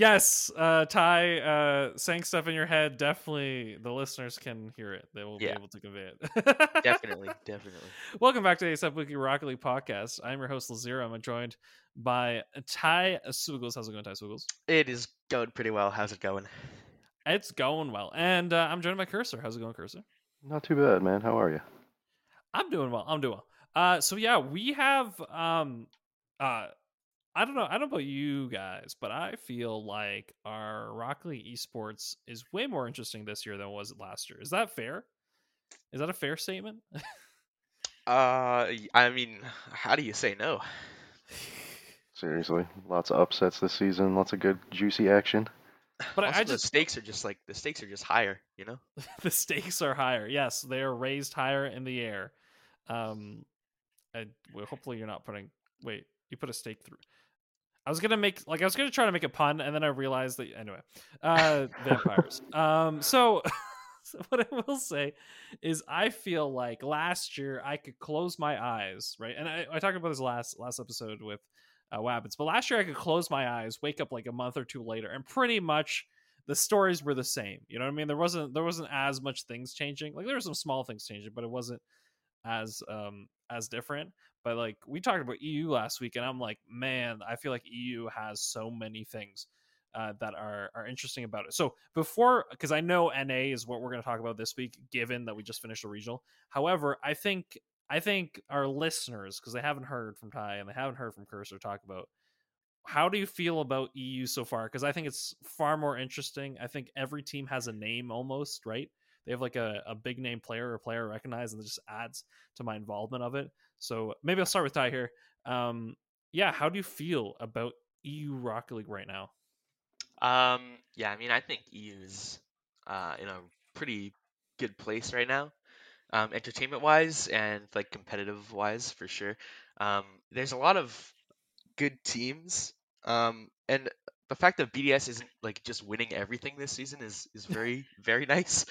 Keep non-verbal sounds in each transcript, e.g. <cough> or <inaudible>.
Yes, uh, Ty, uh, saying stuff in your head, definitely the listeners can hear it. They will Yeah. be able to convey it. definitely, definitely. <laughs> Welcome back to the ASAP Weekly Rocket League podcast. I'm your host, Lazero. I'm joined by Ty Swigles. How's it going, Ty Swigles? It is going pretty well. How's it going? It's going well. And uh, I'm joined by Cursor. How's it going, Cursor? Not too bad, man. How are you? I'm doing well. I'm doing well. Uh, so yeah, we have um, uh, I don't know. I don't know about you guys, but I feel like our Rocket League esports is way more interesting this year than it was last year. Is that fair? Is that a fair statement? Uh, y- I mean, how do you say no? <laughs> Seriously, lots of upsets this season. Lots of good, juicy action. But I- Also, I the just- stakes are just like the stakes are just higher, you know. <laughs> the stakes are higher. Yes, they are raised higher in the air. Um, and well, hopefully you're not putting. Wait, you put a stake through. I was gonna make like I was gonna try to make a pun, and then I realized that anyway. Uh, <laughs> vampires. um, so, <laughs> so what I will say is, I feel like last year I could close my eyes, right? And I, I talked about this last last episode with uh, Wabbits, but last year I could close my eyes, wake up like a month or two later, and pretty much the stories were the same. You know what I mean? There wasn't there wasn't as much things changing. Like there were some small things changing, but it wasn't as um as different. But like we talked about EU last week, and I'm like, man, I feel like EU has so many things uh, that are are interesting about it. So before, because I know NA is what we're going to talk about this week, given that we just finished the regional. However, I think I think our listeners, because they haven't heard from Ty and they haven't heard from Cursor, talk about how do you feel about EU so far? Because I think it's far more interesting. I think every team has a name almost, right? They have like a, a big name player or player recognized, and it just adds to my involvement of it. So maybe I'll start with Ty here. Um, yeah, how do you feel about EU Rocket League right now? Um, yeah, I mean, I think EU is uh in a pretty good place right now, um, entertainment wise and like competitive wise for sure. Um, there's a lot of good teams, um, and the fact that BDS isn't like just winning everything this season is is very very <laughs> nice.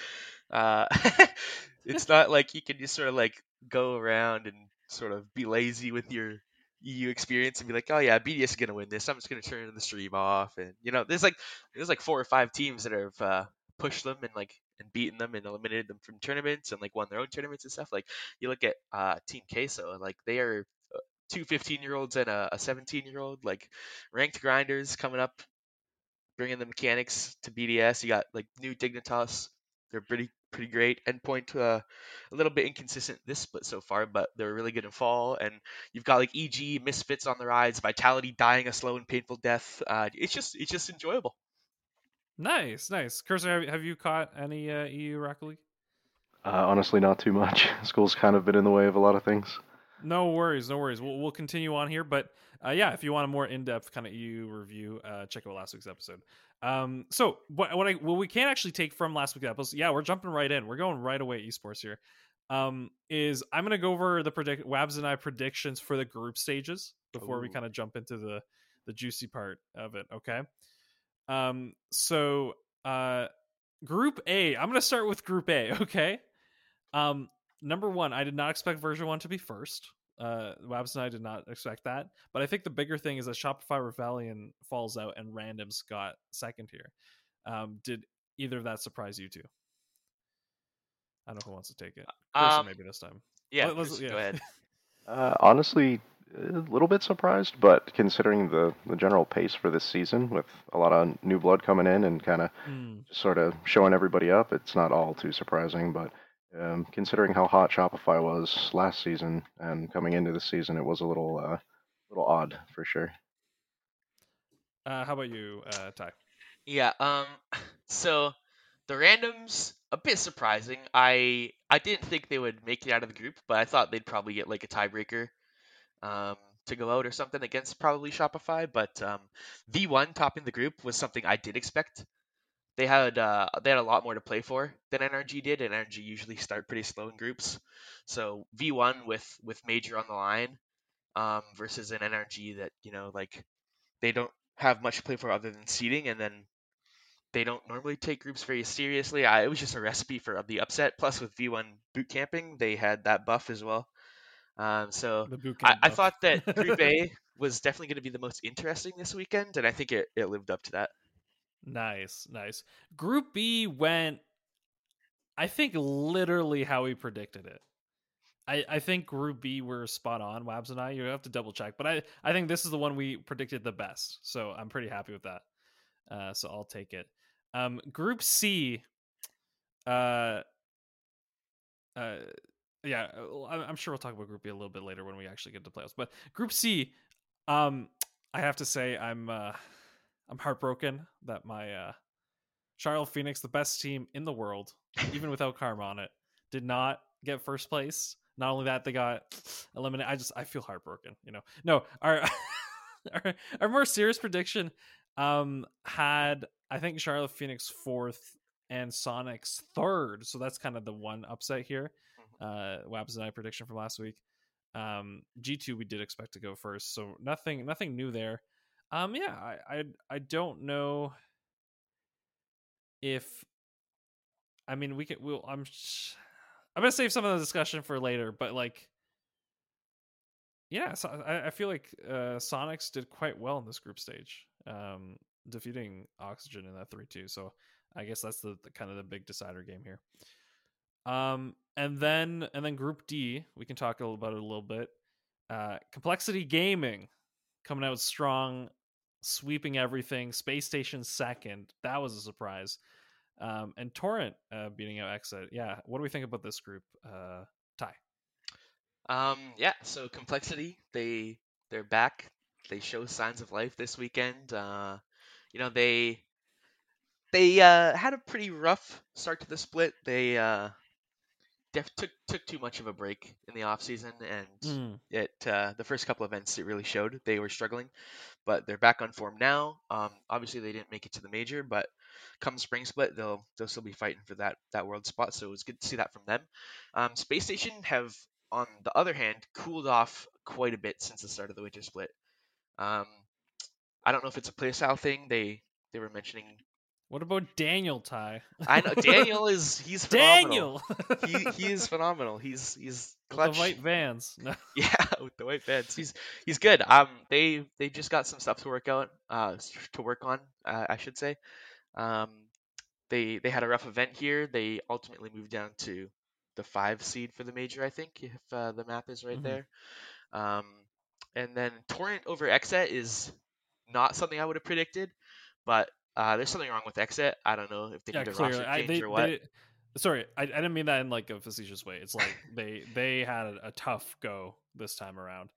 Uh, <laughs> it's not like you can just sort of like go around and sort of be lazy with your EU experience and be like, oh yeah, BDS is gonna win this. I'm just gonna turn the stream off, and you know, there's like there's like four or five teams that have uh, pushed them and like and beaten them and eliminated them from tournaments and like won their own tournaments and stuff. Like you look at uh, Team Queso, like they are uh, two 15 year olds and a 17 year old, like ranked grinders coming up, bringing the mechanics to BDS. You got like new Dignitas. They're pretty pretty great. Endpoint uh, a little bit inconsistent this split so far, but they're really good in fall. And you've got like EG Misfits on the rise, Vitality dying a slow and painful death. Uh, it's just it's just enjoyable. Nice, nice. Cursor, have, have you caught any uh, EU Rocket League? Uh, honestly, not too much. <laughs> School's kind of been in the way of a lot of things. No worries, no worries. We'll, we'll continue on here, but uh, yeah, if you want a more in-depth kind of EU review, uh, check out last week's episode. Um, so what what I what we can actually take from last week's episode, yeah, we're jumping right in. We're going right away esports here. Um, is I'm gonna go over the predict Wabs and I predictions for the group stages before we kind of jump into the the juicy part of it. Okay. Um, so uh, group A, I'm gonna start with group A. <laughs> Okay. Um, number one, I did not expect version one to be first. Uh, Wabs and I did not expect that, but I think the bigger thing is that Shopify Rebellion falls out and Randoms got second here. Um, did either of that surprise you two? I don't know who wants to take it. Um, maybe this time. Yeah, Let- let's- yeah. go ahead. <laughs> Uh, honestly, a little bit surprised, but considering the, the general pace for this season, with a lot of new blood coming in and kind of Hmm. sort of showing everybody up, it's not all too surprising. But um, considering how hot Shopify was last season and coming into the season, it was a little uh, little odd for sure. Uh, how about you, uh, Ty? Yeah. Um. <laughs> So the randoms a bit surprising. I I didn't think they would make it out of the group, but I thought they'd probably get like a tiebreaker um, to go out or something against probably Shopify, but um, V1 topping the group was something I did expect. They had uh, they had a lot more to play for than NRG did, and NRG usually start pretty slow in groups. So V1 with with Major on the line um, versus an NRG that you know like they don't have much to play for other than seeding, and then they don't normally take groups very seriously. I, it was just a recipe for the upset. Plus, with V1 boot camping, they had that buff as well. Um, so I, I, thought that Group <laughs> A was definitely going to be the most interesting this weekend, and I think it, it lived up to that. Nice, nice. Group B went, I think, literally how we predicted it. I, I think Group B were spot on, Wabs and I. You have to double check, but I, I think this is the one we predicted the best. So I'm pretty happy with that. Uh, so I'll take it. Um, group C, uh, uh, yeah, I'm sure we'll talk about Group B a little bit later when we actually get to playoffs. But Group C, um, I have to say I'm uh, I'm heartbroken that my uh, Charlotte Phoenix, the best team in the world, even <laughs> without Karma on it, did not get first place. Not only that, they got eliminated. I just I feel heartbroken. You know, no, our <laughs> our, our more serious prediction um had I think Charlotte Phoenix fourth and Soniqs third. So that's kind of the one upset here. Mm-hmm. Uh Wabs and I prediction from last week. Um G2 we did expect to go first. So nothing nothing new there. Um yeah, I I, I don't know if I mean we could we'll I'm I'm gonna save some of the discussion for later, but like yeah, so I, I feel like uh Soniqs did quite well in this group stage um, defeating Oxygen in that three two. So I guess that's the, the, kind of the big decider game here. Um, and then and then Group D, we can talk about it a little bit. Uh, Complexity Gaming coming out strong, sweeping everything. Space Station second, that was a surprise. Um, and Torrent uh, beating out XSET. Yeah, what do we think about this group, uh, Ty? Um, yeah, so Complexity, they they're back they show signs of life this weekend. Uh, you know, they they uh, had a pretty rough start to the split. They uh, def- took took too much of a break in the off season, and mm. it uh, the first couple events it really showed they were struggling. But they're back on form now. Um, obviously, they didn't make it to the major, but come spring split, they'll they'll still be fighting for that that world spot. So it was good to see that from them. Um, Space Station have, on the other hand, cooled off quite a bit since the start of the winter split. Um, I don't know if it's a playstyle thing. They they were mentioning. What about Daniel Ty? I know Daniel <laughs> is he's phenomenal. Daniel. <laughs> he he is phenomenal. He's he's clutch. With the white vans. <laughs> No. Yeah, with the white vans. He's he's good. Um, they they just got some stuff to work out. Uh, to work on. Uh, I should say. Um, they they had a rough event here. They ultimately moved down to the five seed for the major. I think if uh, the map is right mm-hmm. there. Um, and then Torrent over XSET is not something I would have predicted, but uh, there's something wrong with XSET. I don't know if they yeah, need a clearly. roster change I, they, or what. They, sorry, I, I didn't mean that in like a facetious way. It's like <laughs> they they had a, a, tough go this time around.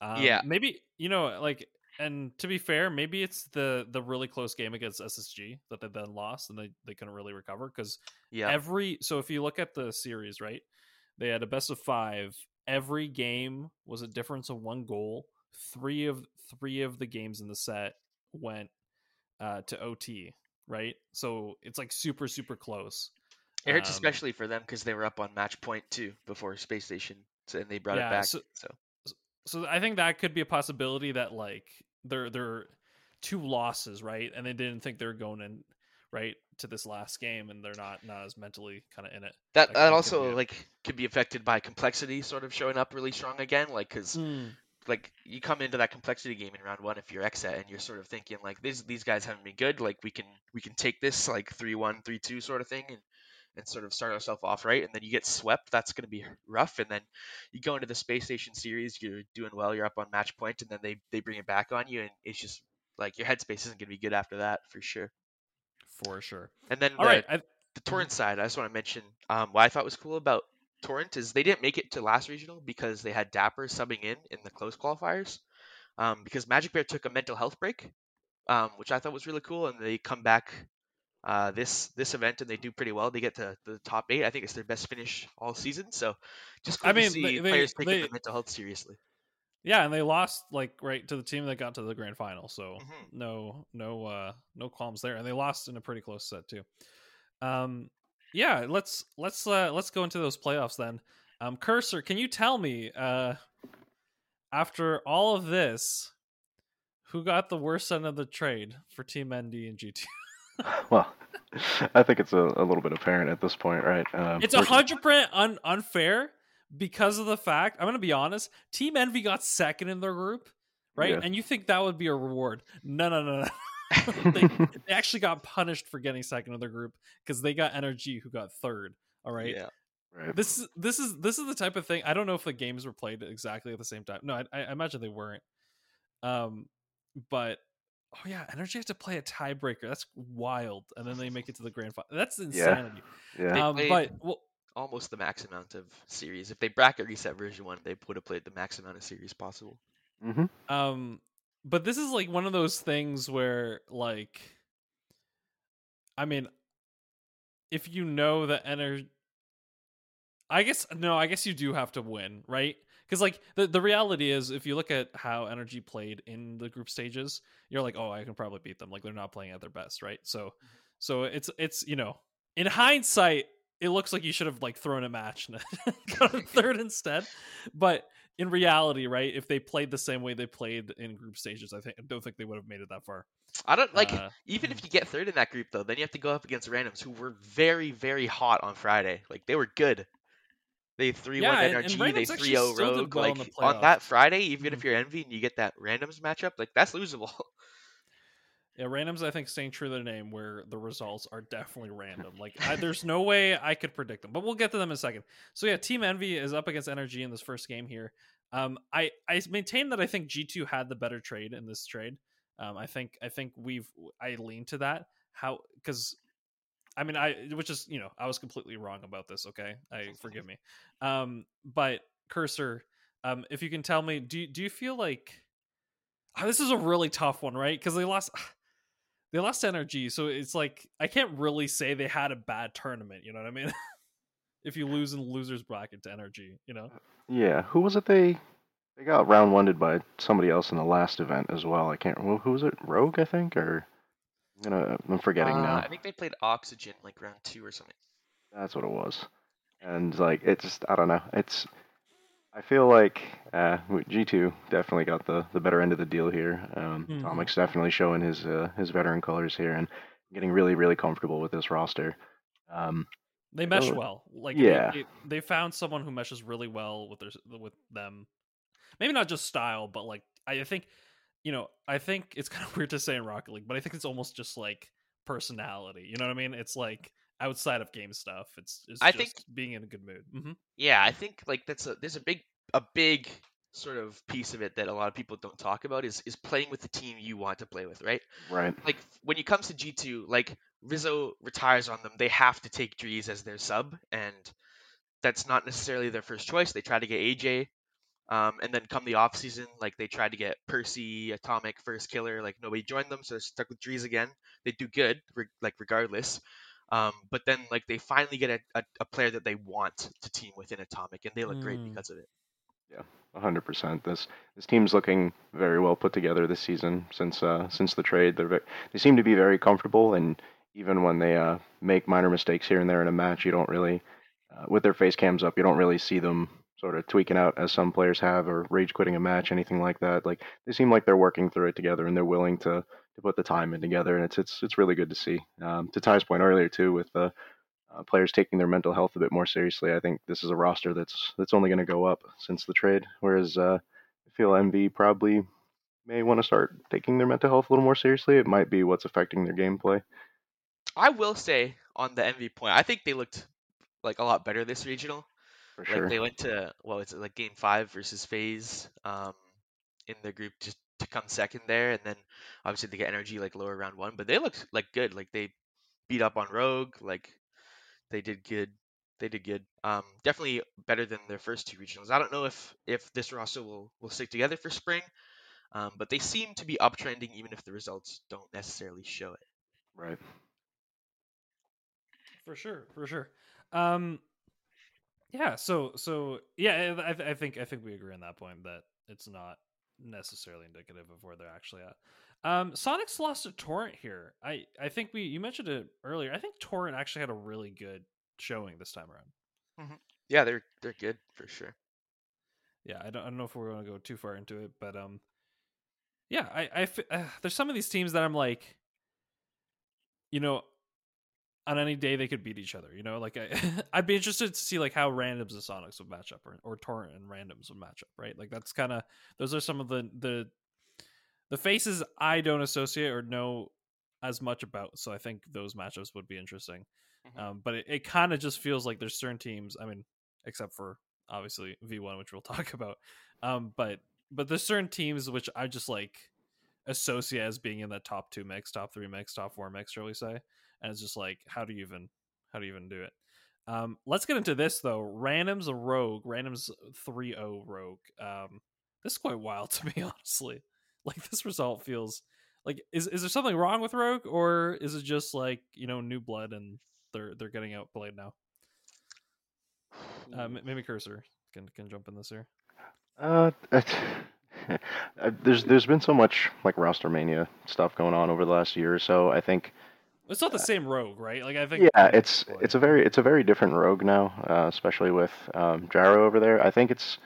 Um, yeah, maybe you know like and to be fair, maybe it's the the really close game against SSG that they then lost and they they couldn't really recover because yeah. every so if you look at the series right, they had a best of five every game was a difference of one goal. Three of three of the games in the set went uh, to OT, right? So it's like super super close. It hurts um, especially for them because they were up on match point too before Space Station, and they brought yeah, it back. So, so, so I think that could be a possibility that like they're they're two losses, right? And they didn't think they were going in right to this last game and they're not not as mentally kind of in it that that, that also like could be affected by complexity sort of showing up really strong again like because mm. Like you come into that complexity game in round one if you're XSET and you're sort of thinking like these these guys haven't been good like we can we can take this like 3-1 3-2 sort of thing and and sort of start ourselves off right and then you get swept that's going to be rough and then you go into the space station series you're doing well you're up on match point and then they they bring it back on you and it's just like your headspace isn't going to be good after that for sure for sure. And then All the, right, the mm-hmm. torrent side, I just want to mention um, what I thought was cool about torrent is they didn't make it to last regional because they had Dapper subbing in in the close qualifiers. Um, because Magic Bear took a mental health break, um, which I thought was really cool, and they come back uh, this this event and they do pretty well. They get to the top eight. I think it's their best finish all season. So just cool I mean, to see they, players taking they, mental health seriously. Yeah, and they lost like right to the team that got to the grand final. So Mhm. no, no, uh, no qualms there, and they lost in a pretty close set too. Um, yeah, let's let's uh, let's go into those playoffs then. Um, Cursor, can you tell me uh, after all of this, who got the worst end of the trade for Team ND and GT? <laughs> Well, <laughs> I think it's a, a little bit apparent at this point, right? Um, It's a hundred percent un- unfair because of the fact. I'm gonna be honest. Team Envy got second in their group, right? Yeah. And you think that would be a reward? No, no, no, no. <laughs> they, <laughs> they actually got punished for getting second in their group because they got Energy who got third. All right. Yeah. right. This is this is this is the type of thing. I don't know if the games were played exactly at the same time. No, I, I imagine they weren't. Um, but oh yeah, Energy has to play a tiebreaker. That's wild, and then they make it to the grand final. That's insanity. Yeah. They Um, played- but well, Almost the max amount of series. If they bracket reset version one, they would have played the max amount of series possible. hmm Um, but this is like one of those things where, like, I mean, if you know the energy, I guess no, I guess you do have to win, right? Because like the the reality is, if you look at how energy played in the group stages, you're like, oh, I can probably beat them. Like they're not playing at their best, right? So, mm-hmm. so it's it's you know, in hindsight, it looks like you should have like thrown a match <laughs> and <laughs> got a third instead. But in reality, right, if they played the same way they played in group stages, I think I don't think they would have made it that far. I don't like Uh, even if you get third in that group though, then you have to go up against randoms who were very very hot on Friday. Like they were good. They three one Yeah, and they three zero did rogue. well Like on that Friday, even Mhm. if you're envy and you get that randoms matchup, like that's losable. <laughs> Yeah, randoms. I think staying true to their name, where the results are definitely random. Like, I, there's no way I could predict them, but we'll get to them in a second. So yeah, Team Envy is up against Energy in this first game here. Um, I I maintain that I think G two had the better trade in this trade. Um, I think I think we've I lean to that. How because. I mean, I which is you know I was completely wrong about this. Okay, I forgive me. Um, but cursor, um, if you can tell me, do do you feel like oh, this is a really tough one, right? Because they lost they lost energy, so it's like I can't really say they had a bad tournament. You know what I mean? <laughs> if you lose in the losers bracket to energy, you know. Yeah. Who was it? They they got round wonded by somebody else in the last event as well. I can't. Who who was it? Rogue, I think, or I'm gonna. I'm forgetting Uh, now. I think they played Oxygen like round two or something. That's what it was. And like it just I don't know. It's I feel like uh, G2 definitely got the, the better end of the deal here. Um, Mhm. Tomic's definitely showing his uh, his veteran colors here and getting really really comfortable with this roster. Um, They mesh Oh, well. Like yeah. they, they, they found someone who meshes really well with their with them. Maybe not just style, but like I think, you know, I think it's <laughs> kind of weird to say in Rocket League, but I think it's almost just like personality. You know what I mean? It's like outside of game stuff. It's it's I just think- being in a good mood. hmm Yeah, I think like that's a there's a big a big sort of piece of it that a lot of people don't talk about is is playing with the team you want to play with, right? right. Like when it comes to G2, like Rizzo retires on them, they have to take Dreaz as their sub, and that's not necessarily their first choice. They try to get AJ, um, and then come the off season, like they tried to get Percy, Atomic, Firstkiller, like nobody joined them, so they're stuck with Dreaz again. They do good, re- like regardless. Um, but then like they finally get a, a, a player that they want to team with in Atomic, and they look great Mm. because of it. Yeah, hundred percent. This this team's looking very well put together this season since uh, since the trade. They're ve- they seem to be very comfortable, and even when they uh, make minor mistakes here and there in a match, you don't really, uh, with their face cams up, you don't really see them sort of tweaking out as some players have or rage quitting a match, anything like that. Like they seem like they're working through it together and they're willing to to put the time in together, and it's it's it's really good to see. Um, to Ty's point earlier too, with the uh, players taking their mental health a bit more seriously. I think this is a roster that's that's only going to go up since the trade. Whereas uh, I feel NV probably may want to start taking their mental health a little more seriously. It might be what's affecting their gameplay. I will say on the NV point, I think they looked like a lot better this regional. For Like sure. they went to well, it's like game five versus FaZe um, in the group just to come second there, and then obviously they get energy like lower round one, but they looked like good. Like they beat up on Rogue, like they did good. They did good. Um, definitely better than their first two regionals. I don't know if if this roster will will stick together for spring, um, but they seem to be uptrending even if the results don't necessarily show it. Right. For sure, for sure. Um, yeah. So so yeah, I, I think I think we agree on that point that it's not necessarily indicative of where they're actually at. Um, Soniqs lost to Torrent here. I I think we you mentioned it earlier. I think Torrent actually had a really good showing this time around. Yeah, they're they're good for sure. Yeah, I don't I don't know if we're going to go too far into it, but um, yeah, I uh, <sighs> there's some of these teams that I'm like, you know, on any day they could beat each other. You know, like I <laughs> I'd be interested to see like how randoms and Soniqs would match up, or or Torrent and randoms would match up, right? Like that's kind of those are some of the the the faces I don't associate or know as much about. So I think those matchups would be interesting. Mhm. Um, but it, it kind of just feels like there's certain teams. I mean, except for obviously V1, which we'll <laughs> talk about. Um, but but there's certain teams which I just like associate as being in that top two mix, top three mix, top four mix, shall we say? And it's just like, how do you even how do you even do it? Um, let's get into this though. Random's a rogue. Random's 3-0 rogue. Um, this is quite wild <laughs> to me, honestly. Like this result feels like is is there something wrong with Rogue or is it just like you know new blood and they're they're getting outplayed now? Uh, maybe Cursor can can jump in this here. Uh, <laughs> uh, there's there's been so much like roster mania stuff going on over the last year or so. I think It's not the same Rogue, right? Like I think yeah, it's it's a very it's a very different rogue now, uh, especially with um, Gyro over there. I think it's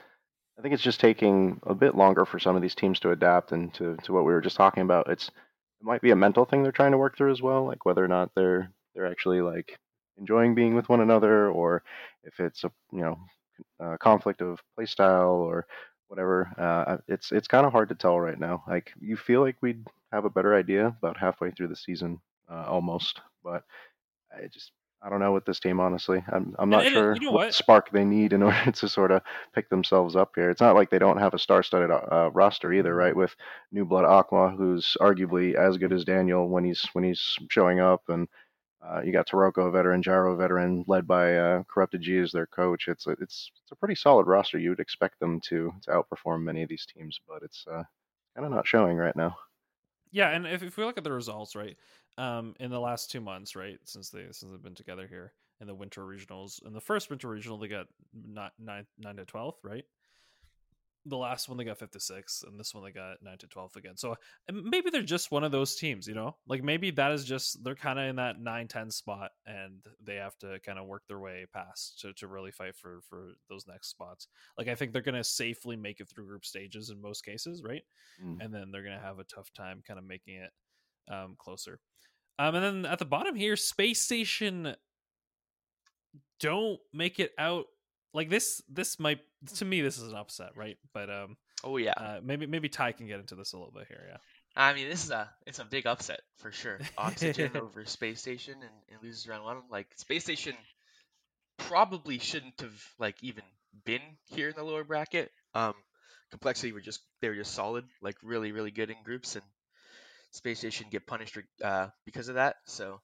I think it's just taking a bit longer for some of these teams to adapt and to, to what we were just talking about. It's it might be a mental thing they're trying to work through as well, like whether or not they're they're actually like enjoying being with one another, or if it's a you know a conflict of playstyle or whatever. Uh, it's it's kind of hard to tell right now. Like you feel like we'd have a better idea about halfway through the season, uh, almost, but I just I don't know with this team honestly. I'm I'm not and, sure you know what, what? spark they need in <laughs> order to sort of pick themselves up here. It's not like they don't have a star-studded uh, roster either, right? With New Blood Aqua, who's arguably as good as Daniel when he's when he's showing up, and uh, you got Taroco, a veteran, Gyro, veteran, led by uh, Corrupted G as their coach. It's a, it's it's a pretty solid roster. You would expect them to to outperform many of these teams, but it's uh, kind of not showing right now. Yeah, and if, if we look at the results, right, um, in the last two months, right, since they since they've been together here in the winter regionals, in the first winter regional they got not nine nine to twelfth, right. The last one they got 56 and this one they got nine to 12 again. So maybe they're just one of those teams, you know, like maybe that is just they're kind of in that 9-10 spot, and they have to kind of work their way past to, to really fight for for those next spots. Like I think they're gonna safely make it through group stages in most cases, right? Mm. and then they're gonna have a tough time kind of making it um, closer. Um, and then at the bottom here, Space Station don't make it out. Like this, this might to me this is an upset, right? But um, Oh yeah. uh, maybe maybe Ty can get into this a little bit here. Yeah, I mean, this is a it's a big upset for sure. <laughs> Oxygen over Space Station and, and loses round one. Like Space Station probably shouldn't have like even been here in the lower bracket. Um, complexity were just they were just solid, like really really good in groups, and Space Station get punished uh, because of that. So.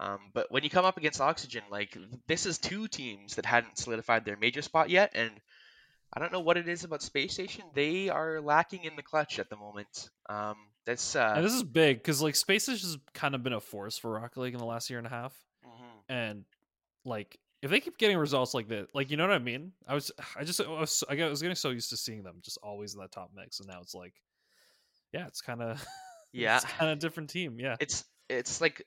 Um, but when you come up against Oxygen, like this is two teams that hadn't solidified their major spot yet, and I don't know what it is about Space Station. They are lacking in the clutch at the moment. Um, that's uh, and this is big because like Space has kind of been a force for Rocket League in the last year and a half, mhm. and like if they keep getting results like that, like you know what I mean? I was I just I was, I I was getting so used to seeing them just always in that top mix, and now it's like, yeah, it's kind of <laughs> yeah. it's kind of a different team. Yeah, it's it's like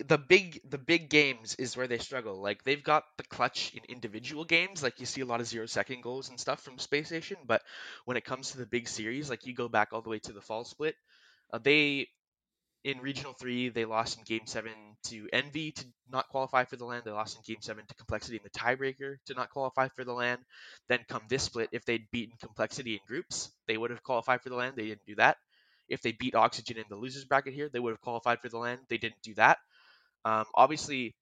the big the big games is where they struggle. Like they've got the clutch in individual games, like you see a lot of zero second goals and stuff from Space Station. But when it comes to the big series, like you go back all the way to the fall split, uh, they in regional three they lost in game seven to Envy to not qualify for the LAN. They lost in game seven to Complexity in the tiebreaker to not qualify for the LAN. Then come this split, if they'd beaten Complexity in groups, they would have qualified for the LAN. They didn't do that. If they beat Oxygen in the losers bracket here, they would have qualified for the LAN. They didn't do that. Um, obviously,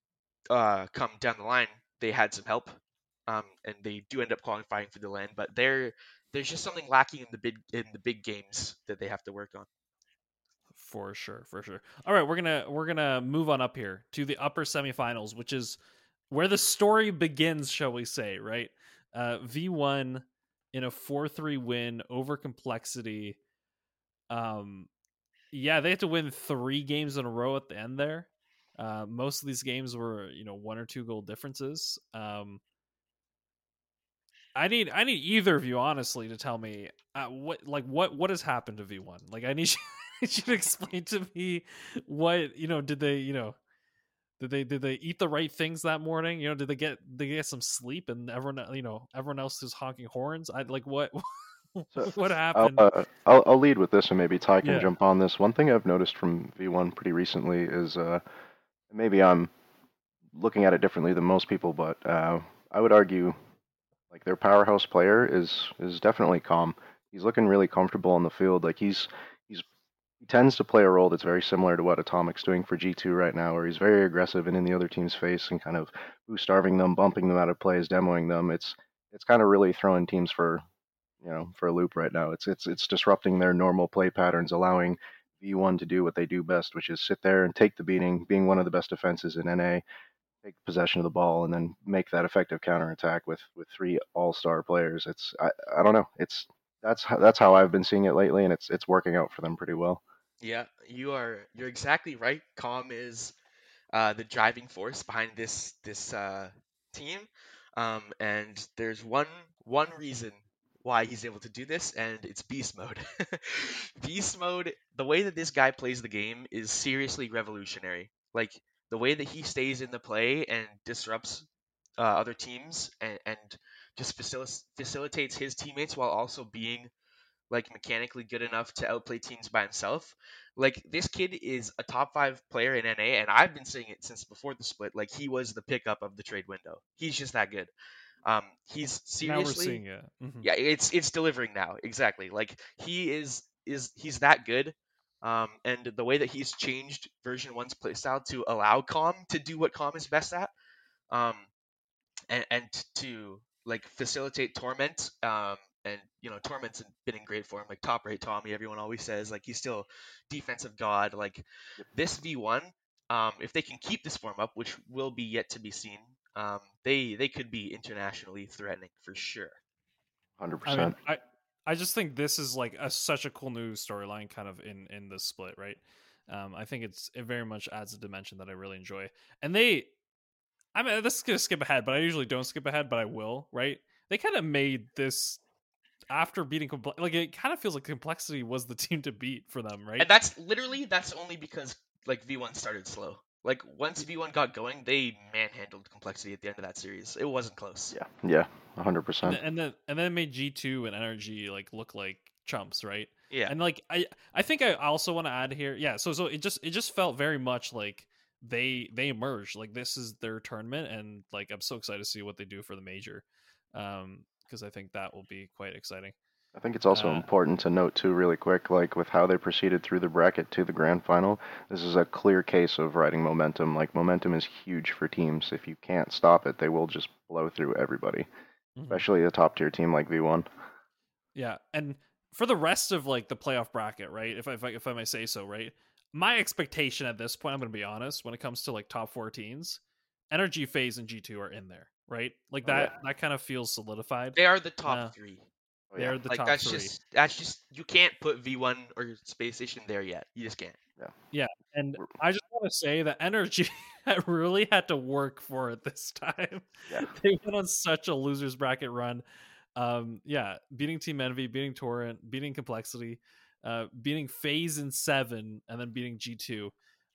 uh, come down the line, they had some help, um, and they do end up qualifying for the LAN. But there, there's just something lacking in the big in the big games that they have to work on. for sure, for sure. All right, we're gonna we're gonna move on up here to the upper semifinals, which is where the story begins, shall we say? Right, uh, V one in a four three win over Complexity. Um, yeah, they had to win three games in a row at the end there. Uh, most of these games were, you know, one or two goal differences. Um, I need I need either of you honestly to tell me uh, what like what what has happened to V1. Like I need you, <laughs> you to explain to me what you know. Did they you know? Did they did they eat the right things that morning? You know, did they get did they get some sleep and everyone you know everyone else is honking horns? I like what <laughs> So, what I'll, happened? uh, I'll, I'll lead with this, and maybe Ty can Yeah. jump on this. One thing I've noticed from V1 pretty recently is uh, maybe I'm looking at it differently than most people, but uh, I would argue like their powerhouse player is is definitely Comm. He's looking really comfortable on the field. Like he's he's he tends to play a role that's very similar to what Atomic's doing for G2 right now, where he's very aggressive and in the other team's face and kind of boost starving them, bumping them out of plays, demoing them. It's it's kind of really throwing teams for you know for a loop right now. It's it's it's disrupting their normal play patterns, allowing V1 to do what they do best, which is sit there and take the beating, being one of the best defenses in NA, take possession of the ball, and then make that effective counterattack with with three all-star players. It's I, I don't know. It's that's how, that's how I've been seeing it lately, and it's it's working out for them pretty well. Yeah, you are you're exactly right. Comm is uh, the driving force behind this this uh, team, um, and there's one one reason why he's able to do this, and it's beast mode. <laughs> beast mode, the way that this guy plays the game is seriously revolutionary. Like the way that he stays in the play and disrupts uh, other teams and, and just facil- facilitates his teammates while also being like mechanically good enough to outplay teams by himself. Like this kid is a top five player in NA, and I've been saying it since before the split. Like he was the pickup of the trade window. He's just that good. Um, he's now we're seriously seeing it. Mhm. yeah, it's it's delivering now. Exactly. Like he is is he's that good. Um, and the way that he's changed version one's playstyle to allow Comm to do what Comm is best at, um, and and to like facilitate Torment. Um, and you know Torment's been in great form, like top rate Tommy. Everyone always says like he's still defensive god. Like this V1, um, if they can keep this form up, which will be yet to be seen, um, they they could be internationally threatening for sure. Hundred I mean, percent. I I just think this is like a, such a cool new storyline, kind of in in this split, right? Um, I think it's it very much adds a dimension that I really enjoy, and they, I mean, this is gonna skip ahead, but I usually don't skip ahead, but I will, right? They kind of made this after beating Comple- like it kind of feels like complexity was the <laughs> team to beat for them, right? And that's literally that's only because like V1 started slow. Like once V1 got going, they manhandled complexity at the end of that series. It wasn't close. Yeah, yeah, hundred and, percent. and then and then it made G two and Energy like look like chumps, right? Yeah. and like i i think i also want to add here yeah so so it just it just felt very much like they they emerged like this is their tournament and like i'm so excited to see what they do for the major um because i think that will be quite exciting I think it's also Uh, important to note too, really quick, like with how they proceeded through the bracket to the grand final. This is a clear case of riding momentum. Like momentum is huge for teams. If you can't stop it, they will just blow through everybody, Mhm. especially a top tier team like V1. yeah and for the rest of like the playoff bracket right if I, if I if i may say so right my expectation at this point i'm gonna be honest when it comes to like top four teams, energy FaZe and g2 are in there right like Oh, yeah. that that kind of feels solidified They are the top Yeah. three. Oh, they're yeah. the like top that's three just that's just you can't put V1 or Space Station there yet. You just can't. Yeah. Yeah, And I just want to say that energy <laughs> really had to work for it this time. Yeah. <laughs> They went on such a losers bracket run. Um, yeah, beating Team Envy, beating Torrent, beating Complexity, uh, beating FaZe in seven, and then beating G two.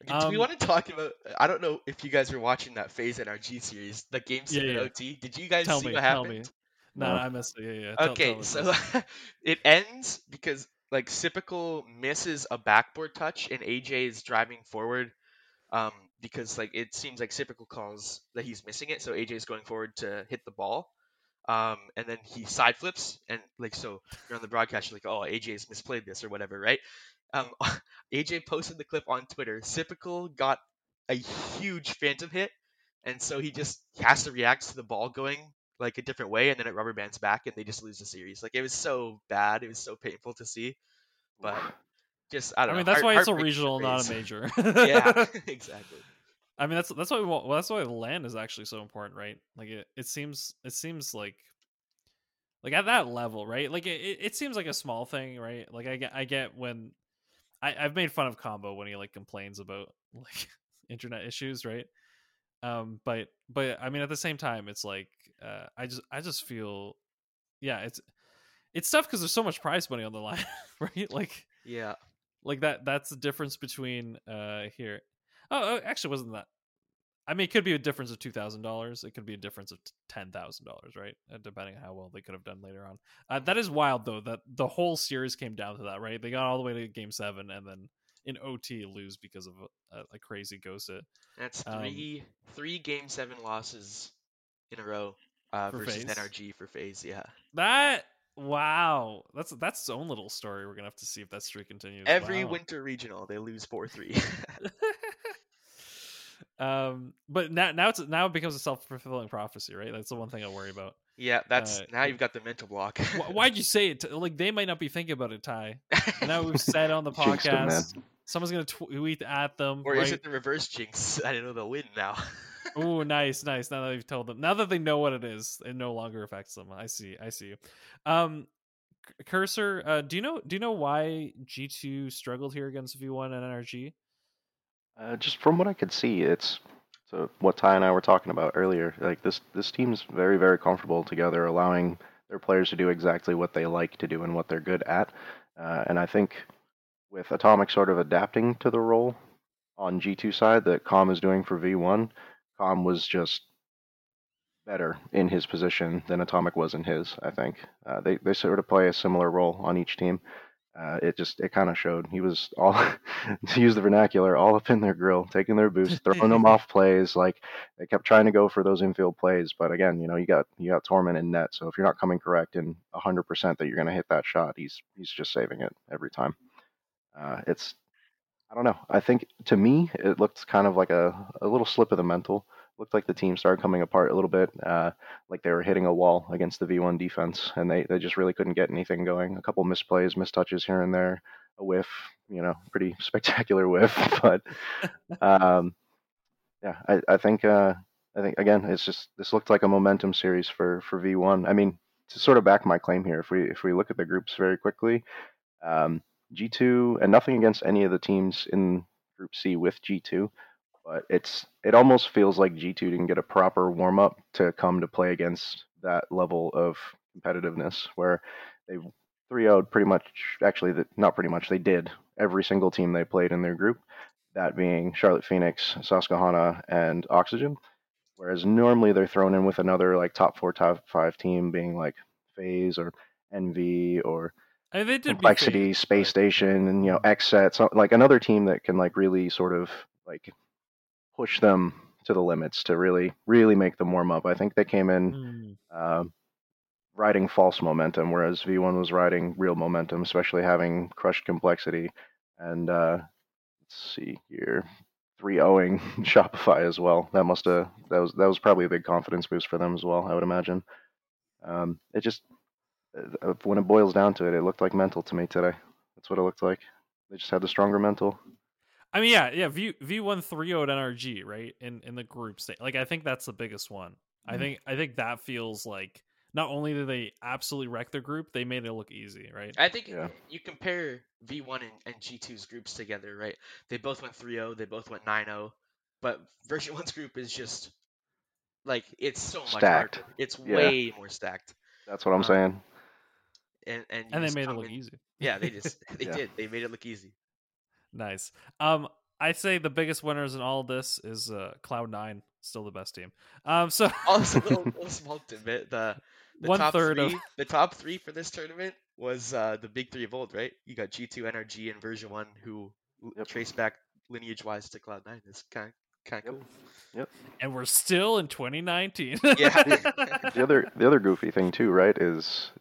Do Um, we want to talk about? I don't know if you guys were watching that FaZe NRG series, the game Yeah, seven yeah. OT. Did you guys Tell see me, what tell happened? No, No. I missed it. Yeah, yeah. Tell- Okay, tell so <laughs> it ends because like Sypical misses a backboard touch and AJ is driving forward um, because like it seems like Sypical calls that he's missing it, so AJ is going forward to hit the ball. Um, and then he side flips and like so you're on the broadcast, you're like, oh AJ's misplayed this or whatever, right? Um, <laughs> AJ posted the clip on Twitter. Sypical got a huge phantom hit, and so he just has to react to the ball going like a different way, and then it rubber bands back, and they just lose the series. Like it was so bad, it was so painful to see. But just I I don't know. mean, that's heart- why it's a regional, not a major. yeah, <laughs> <laughs> exactly. I mean that's that's why we want, well, that's why LAN is actually so important, right? Like it, it seems it seems like like at that level, right? Like it, it it seems like a small thing, right? Like I get I get when I I've made fun of Combo when he like complains about <laughs> like internet issues, right? Um, but but I mean at the same time, it's like uh, I just I just feel yeah, it's it's tough because there's so much prize money on the line, <laughs> right? Like Yeah. like that that's the difference between uh here. Oh, oh actually, wasn't that? I mean, it could be a difference of two thousand dollars. It could be a difference of ten thousand dollars, right? Uh, depending on how well they could have done later on. Uh, that is wild, though. That the whole series came down to that, right? They got all the way to Game Seven, and then in OT lose because of a, a crazy ghost hit. That's Um, three three game seven losses in a row uh, versus FaZe? NRG for FaZe. Yeah. That wow, that's that's its own little story. We're gonna have to see if that streak continues. Every Wow. winter regional, they lose four three. <laughs> <laughs> um, but now now it's now it becomes a self fulfilling prophecy, right? That's the one thing I worry about. yeah, that's Uh, now you've got the mental block. Wh- <laughs> Why'd you say it? Like they might not be thinking about it, Ty. Now we've said on the <laughs> Jinxed him, podcast. Someone's gonna tweet at them. or right? is it the reverse jinx? <laughs> I don't know they'll win now. oh, nice, nice. Now that you've told them, now that they know what it is, it no longer affects them. I see, I see. Um, C- cursor, uh, do you know? Do you know why G two struggled here against V one and NRG? Uh, just from what I could see, it's so what Ty and I were talking about earlier. Like this, this team's very, very comfortable together, allowing their players to do exactly what they like to do and what they're good at. Uh, and I think with Atomic sort of adapting to the role on G2 side that Comm is doing for V1, Comm was just better in his position than Atomic was in his. I think uh, they they sort of play a similar role on each team. Uh, it just it kind of showed he was all <laughs> to use the vernacular all up in their grill, taking their boost, throwing them <laughs> off plays. Like they kept trying to go for those infield plays, but again, you know, you got you got Torment in net, so if you're not coming correct in 100% that you're going to hit that shot, he's he's just saving it every time. Uh, it's I don't know. I think to me it looked kind of like a a little slip of the mental. Looked like the team started coming apart a little bit, uh, like they were hitting a wall against the V1 defense, and they, they just really couldn't get anything going. A couple misplays, mistouches here and there, a whiff, you know, pretty <laughs> spectacular whiff, <laughs> but um, yeah, I, I think uh, I think again, it's just this looked like a momentum series for for V1. I mean, to sort of back my claim here, if we if we look at the groups very quickly, um, G2 and nothing against any of the teams in Group C with G2, but it's it almost feels like G2 didn't get a proper warm up to come to play against that level of competitiveness where they 3 0 pretty much actually not pretty much they did every single team they played in their group that being Charlotte Phoenix, Susquehanna, and Oxygen. Whereas normally they're thrown in with another like top four, top five team being like FaZe or NV or I mean, Complexity, Space Station, and you know XSET, so, like another team that can like really sort of like push them to the limits to really really make them warm up. I think they came in Mm. um, riding false momentum, whereas V1 was riding real momentum, especially having crushed complexity. And uh, let's see here, 3 0ing <laughs> Shopify as well. That must have that was that was probably a big confidence boost for them as well. I would imagine. Um, it just uh, when it boils down to it, it looked like mental to me today. That's what it looked like. They just had the stronger mental. I mean, yeah, yeah. V V one three zero at NRG, right? In in the group state, like I think that's the biggest one. I Mhm. think I think that feels like not only did they absolutely wreck their group, they made it look easy, right? I think Yeah. you compare V1 and, and G2's groups together, right? They both went 3-0, they both went 9-0, but version 1's group is just like it's so much Stacked. harder. It's Yeah. way more stacked. That's what I'm Um, saying. And and, And they made it look in- easy. Yeah, they just <laughs> they Yeah. did. They made it look easy. Nice. Um, I say the biggest winners in all of this is uh, Cloud Nine, still the best team. Um, so <laughs> Also, <laughs> little, little small tidbit: the the One top third three, of- the top three for this tournament was uh, the big three of old, right? You got G2, NRG, and Version One, who Yep. trace back lineage wise to Cloud Nine. It's kind of kind of Yep. cool. and we're still in 2019. <laughs> Yeah. the other the other goofy thing too, right, is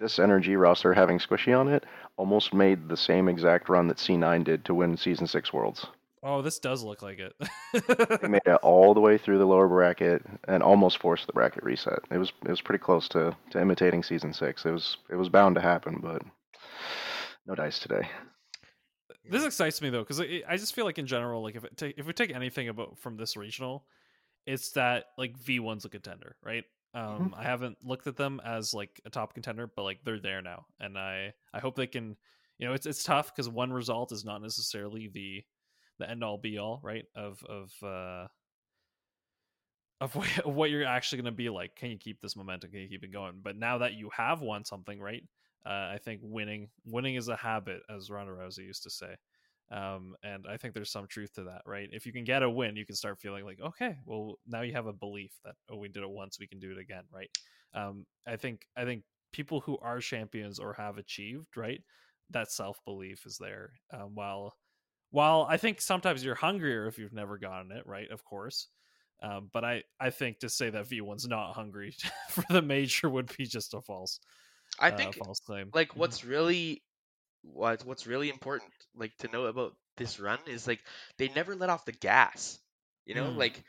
this energy roster having squishy on it almost made the same exact run that C9 did to win season six worlds. oh, this does look like it. They made it all the way through the lower bracket and almost forced the bracket reset. It was it was pretty close to, to imitating season six. It was it was bound to happen, but no dice today. this excites me though because I just feel like in general, like if it ta- if we take anything about from this regional, it's that like V one's a contender, right? Um, I haven't looked at them as like a top contender, but like they're there now, and I I hope they can. You know, it's it's tough because one result is not necessarily the the end all be all, right? Of of uh of <laughs> what, of what you're actually going to be like. Can you keep this momentum? Can you keep it going? But now that you have won something, right? Uh, I think winning winning is a habit, as Ronda Rousey used to say. Um, and I think there's some truth to that, right? If you can get a win, you can start feeling like, okay, well, now you have a belief that oh, we did it once, we can do it again, right? Um, I think I think people who are champions or have achieved, right, that self belief is there. Um, while while I think sometimes you're hungrier if you've never gotten it, right? Of course. Um, but I, I think to say that V1's not hungry <laughs> for the major would be just a false. I uh, think false claim. like Mhm. what's really what what's really important like to know about this run is like they never let off the gas. You know, Mm. like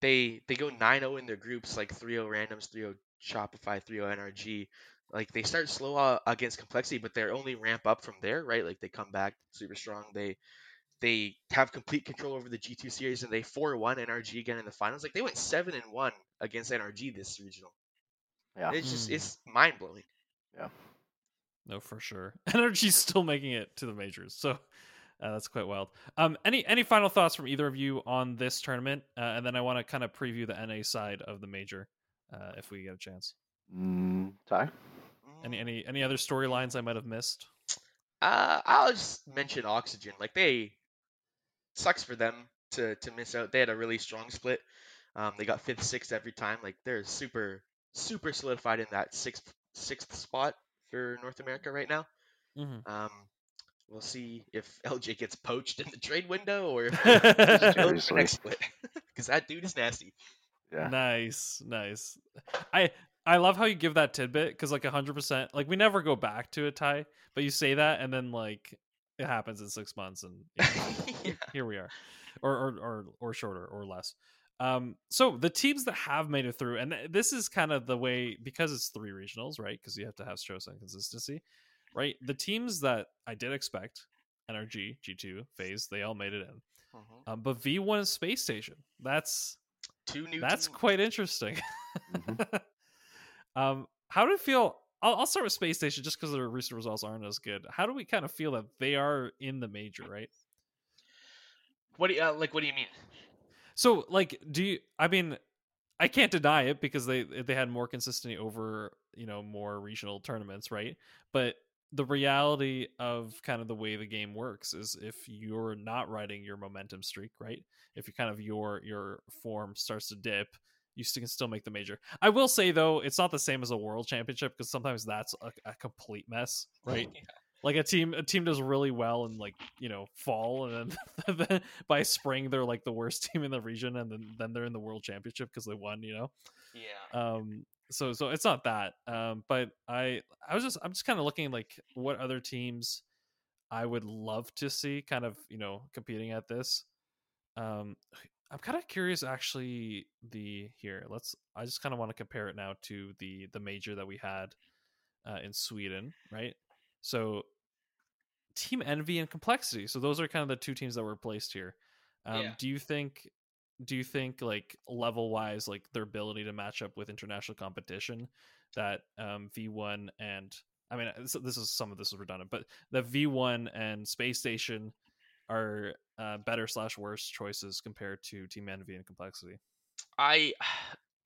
they they go 9-0 in their groups like 3-0 randoms, 3-0 Shopify, 3-0 NRG. Like they start slow uh, against complexity, but they're only ramp up from there, right? Like they come back super strong. They they have complete control over the G2 series and they 4-1 NRG again in the finals. Like they went 7 and 1 against NRG this regional. Yeah. It's just Mm. it's mind blowing. No, for sure. <laughs> NRG's still making it to the majors, so uh, that's quite wild. Um, any any final thoughts from either of you on this tournament? Uh, and then I want to kind of preview the NA side of the major, uh, if we get a chance. Mm, Ty? Any any any other storylines I might have missed? Uh, I'll just mention Oxygen. Like they sucks for them to to miss out. They had a really strong split. Um, they got fifth, sixth every time. Like they're super super solidified in that sixth sixth spot for North America right now. Mm-hmm. Um, we'll see if <laughs> LJ gets poached in the trade window or if he <laughs> goes for Seriously. next split <laughs> because that dude is nasty. Yeah. Nice, nice. I I love how you give that tidbit because like hundred percent, like we never go back to a tie, but you say that and then like it happens in six months and you know, Yeah. here we are, or or or or shorter or less. Um, so the teams that have made it through, and this is kind of the way because it's three regionals, right? Because you have to have stress and consistency, right? The teams that I did expect, NRG, G2, FaZe, they all made it in. Mhm. Um, but V1 is Space Station. That's Two new. that's teams. quite interesting. Mhm. <laughs> um, how do we feel? I'll, I'll start with Space Station just because their recent results aren't as good. How do we kind of feel that they are in the major, right? What do you, uh, like? What do you mean? So, like, do you? I mean, I can't deny it because they they had more consistency over you know more regional tournaments, right? But the reality of kind of the way the game works is if you're not riding your momentum streak, right? If you kind of your your form starts to dip, you can still make the major. I will say though, it's not the same as a world championship because sometimes that's a, a complete mess, right? <laughs> like a team a team does really well in like you know fall and then, <laughs> then by spring they're like the worst team in the region and then, then they're in the world championship because they won you know? Yeah. um so so it's not that um but i i was just i'm just kind of looking like what other teams i would love to see kind of you know competing at this. Um i'm kind of curious actually the here let's i just kind of want to compare it now to the the major that we had uh, in sweden right? So team envy and complexity so those are kind of the two teams that were placed here. Um Yeah. do you think do you think like level wise like their ability to match up with international competition that um v1 and i mean this, this is some of this is redundant but the v1 and space station are uh, better slash worse choices compared to team envy and complexity? I <sighs>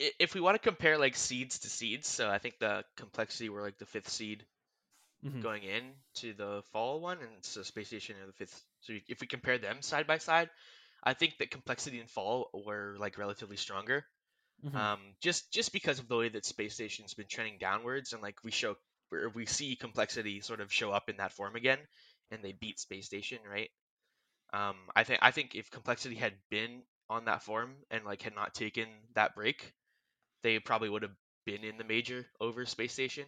i- if we want to compare like seeds to seeds, so I think the complexity were like the fifth seed Mhm. going in to the fall one, and so Space Station are the fifth. So if we compare them side by side, I think that complexity and fall were like relatively stronger. Mhm. Um, just just because of the way that Space Station's been trending downwards, and like we show where we see complexity sort of show up in that form again, and they beat Space Station, right? Um, I think I think if complexity had been on that form and like had not taken that break, they probably would have been in the major over Space Station.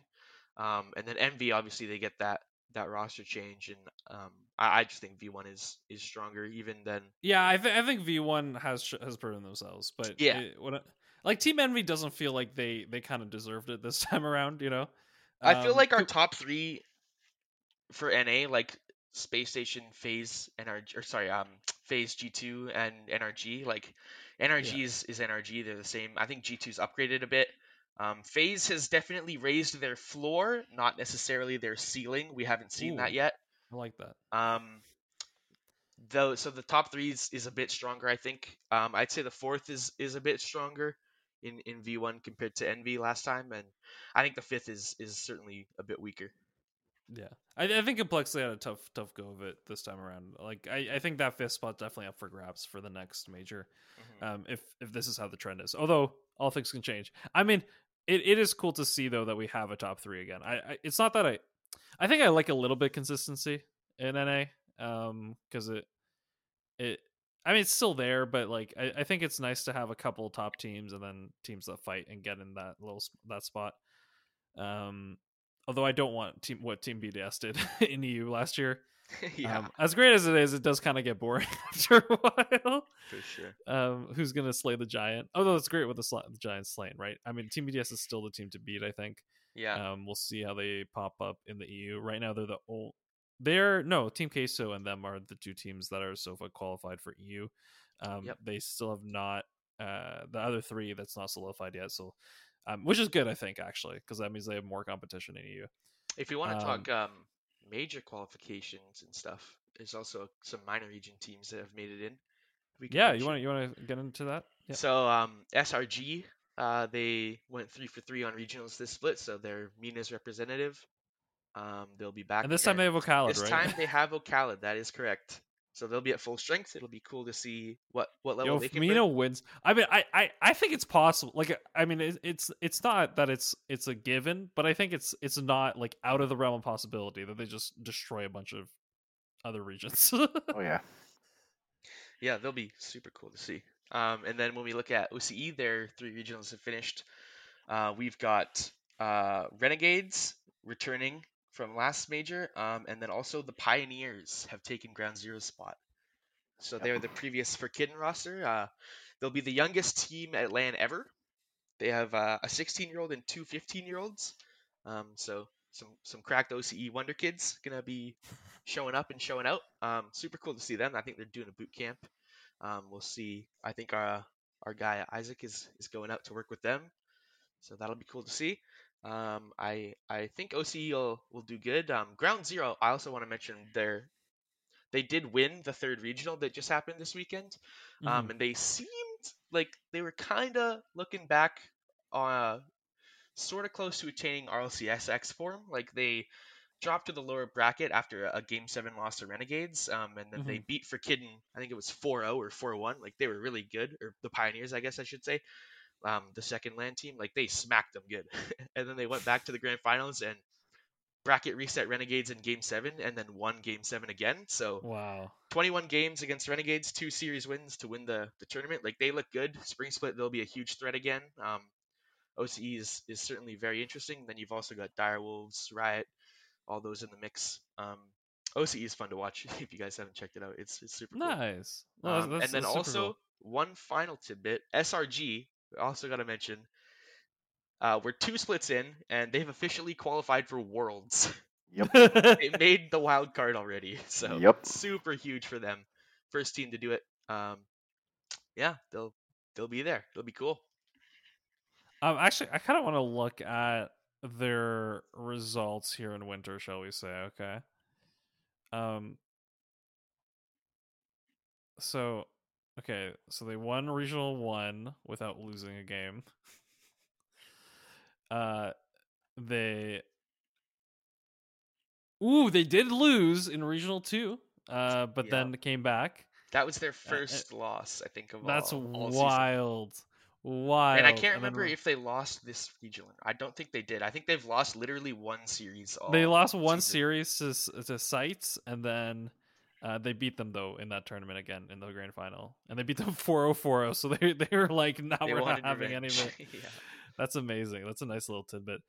Um, and then Envy, obviously, they get that that roster change, and um, I, I just think V1 is is stronger even than yeah i, th- I think v1 has sh- has proven themselves but Yeah. it, like team envy doesn't feel like they they kind of deserved it this <laughs> time around you know I feel Um, like our top three for NA, like Space Station, FaZe, NRG, or sorry, um, FaZe G2 and NRG. Like NRG is, is NRG. They're the same. I think G2's upgraded a bit. Um, FaZe has definitely raised their floor, not necessarily their ceiling. We haven't seen that yet. i like that Um, though, so the top three is, is a bit stronger. I think. Um, I'd say the fourth is is a bit stronger. in in V1 compared to NV last time, and I think the fifth is is certainly a bit weaker. Yeah, I, I think Complexity had a tough, tough go of it this time around. Like, I, I think that fifth spot definitely up for grabs for the next major. Mhm. Um, if if this is how the trend is, although all things can change. I mean, it, it is cool to see though that we have a top three again. I, I it's not that I, I think I like a little bit consistency in NA. Um, because it, it. I mean, it's still there, but like, I, I think it's nice to have a couple top teams and then teams that fight and get in that little that spot. Um, although I don't want team what Team BDS did <laughs> in EU last year. <laughs> yeah, Um, as great as it is, it does kind of get boring <laughs> after a while. for sure. Um, who's gonna slay the giant? Although it's great with the, sl- the giant slain, right? I mean, Team BDS is still the team to beat. I think. Yeah, Um, we'll see how they pop up in the EU. Right now, they're the old. They're no Team Queso and them are the two teams that are so far qualified for EU. Um, Yep. They still have not uh, the other three that's not solidified yet. So, um, which is good, I think, actually, because that means they have more competition in EU. if you want to um, talk um, major qualifications and stuff, there's also some minor region teams that have made it in. Yeah, mention. you want to you want to get into that? Yeah. So um, SRG, uh, they went three for three on regionals this split, so they're MENA's representative. Um, they'll be back. And this time they have oKhaliD, This right? time they <laughs> have oKhaliD. That is correct. So they'll be at full strength. It'll be cool to see what what level Yo, they if can MENA bring. wins, I mean, I, I, I think it's possible. Like, I mean, it, it's it's not that it's it's a given, but I think it's it's not like out of the realm of possibility that they just destroy a bunch of other regions. Oh yeah. <laughs> Yeah, they'll be super cool to see. Um, and then when we look at OCE, their three regionals have finished. Uh, we've got uh, Renegades returning from last major, um, and then also the Pioneers have taken Ground Zero's spot. So Yep. they're the previous for Kidden roster. Uh, they'll be the youngest team at LAN ever. They have uh, a 16 year old and two 15 year olds. Um, so some some cracked OCE Wonder Kids gonna be showing up and showing out. Um, super cool to see them. I think they're doing a boot camp. Um, we'll see. I think our our guy Isaac is is going out to work with them, so that'll be cool to see. Um, I I think OCE will will do good. Um, Ground Zero. I also want to mention their they did win the third regional that just happened this weekend, um, and they seemed like they were kind of looking back, uh, sort of close to attaining RLCSX form. Like they dropped to the lower bracket after a game seven loss to Renegades, um, and then they beat for Kidden. I think it was 4-0 or 4-1. Like they were really good, or the Pioneers, I guess I should say. Um, the second LAN team, like they smacked them good, <laughs> and then they went back to the grand finals and bracket reset Renegades in game seven, and then won game seven again. So wow. 21 games against Renegades, two series wins to win the, the tournament. Like they look good. Spring split, they'll be a huge threat again. Um, OCE is, is certainly very interesting. Then you've also got Dire Wolves, Riot, all those in the mix. Um, OCE is fun to watch <laughs> if you guys haven't checked it out. It's, it's super cool. Nice. No, that's- Um, and then also cool. one final tidbit: SRG. We also got to mention. Uh, we're two splits in, and they've officially qualified for Worlds. Yep. <laughs> they <laughs> made the wild card already, so Yep. super huge for them. First team to do it. Um, yeah, they'll they'll be there. It'll be cool. Um, actually, I kind of want to look at their results here in winter, shall we say? Okay. Um. So, okay, so they won regional one without losing a game. <laughs> Uh, they. Ooh, they did lose in regional two. Uh, but Yeah. then came back. That was their uh, first loss, I think. Of That's all, all season. wild. Wild. And I can't then remember re- if they lost this regional. I don't think they did. I think they've lost literally one series. All they lost one season. series to to sites and then uh, they beat them though in that tournament again in the grand final. And they beat them <laughs> 4-0-4-0. so they they were like <laughs> now we're not having any of it yeah. that's amazing. That's a nice little tidbit.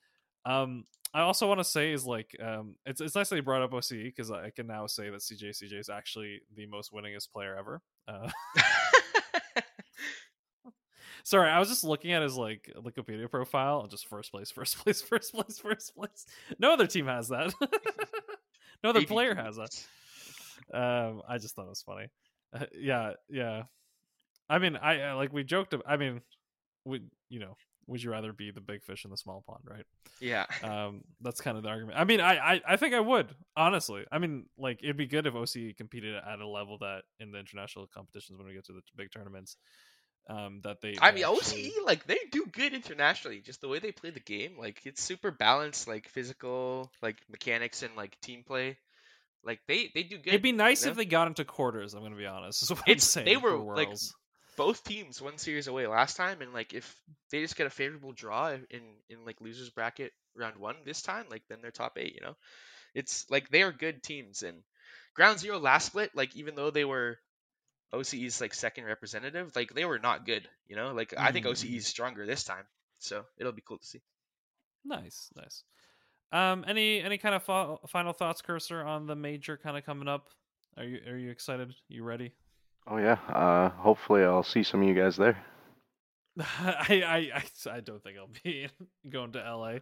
Um i also want to say is like um it's, it's nice that you brought up oce because i can now say that CJCJ is actually the most winningest player ever. Uh <laughs> sorry i was just looking at his like wikipedia profile. And just first place first place first place first place. No other team has that. No other player has that. Um i just thought it was funny uh, yeah yeah i mean i, I like we joked i mean would you know would you rather be the big fish in the small pond right Yeah. um that's kind of the argument i mean I, I i think i would honestly i mean like it'd be good if oc competed at a level that in the international competitions when we get to the big tournaments Um, that they. I mean, actually- OCE like they do good internationally. Just the way they play the game, like it's super balanced, like physical, like mechanics and like team play. Like they they do good. It'd be nice you if they got into quarters. I'm gonna be honest. It's- they were, like, both teams one series away last time, and like if they just get a favorable draw in in like losers bracket round one this time, like then they're top eight. You know, it's like they are good teams. And Ground Zero last split, like even though they were OCE's like second representative, like they were not good. You know, like I think Mhm. OCE is stronger this time, so it'll be cool to see. Nice, nice. Um, any any kind of fo- final thoughts, cursor, on the major kind of coming up? Are you are you excited? You ready? Oh yeah. Uh, hopefully I'll see some of you guys there. <laughs> I, I I I don't think I'll be <laughs> going to LA.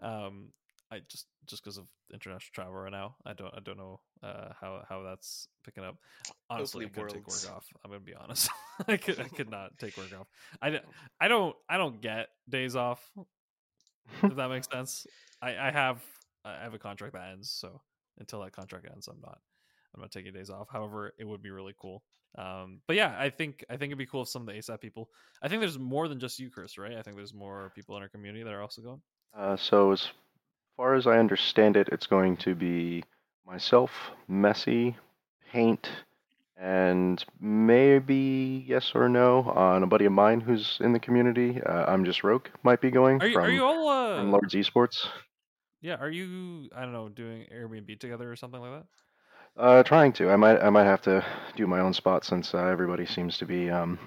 Um, I just just because of international travel right now. I don't I don't know uh how how that's picking up. Honestly, Hopefully I couldn't take work off. I'm gonna be honest. <laughs> I could I could not take work off. I, d- I don't I don't get days off. If <laughs> that makes sense. I I have I have a contract that ends, so until that contract ends, I'm not I'm not taking days off. However, it would be really cool. Um, but yeah, I think I think it'd be cool if some of the ASAP people. I think there's more than just you, Chris, right? I think there's more people in our community that are also going. Uh, so as far as I understand it, it's going to be myself, Messi, Paint, and maybe yes or no on a buddy of mine who's in the community. Uh, I'm just Roke might be going Are you from, are you all uh from Lords Esports. yeah? Are you I don't know doing Airbnb together or something like that? Uh, trying to. I might. I might have to do my own spot since uh, everybody seems to be um,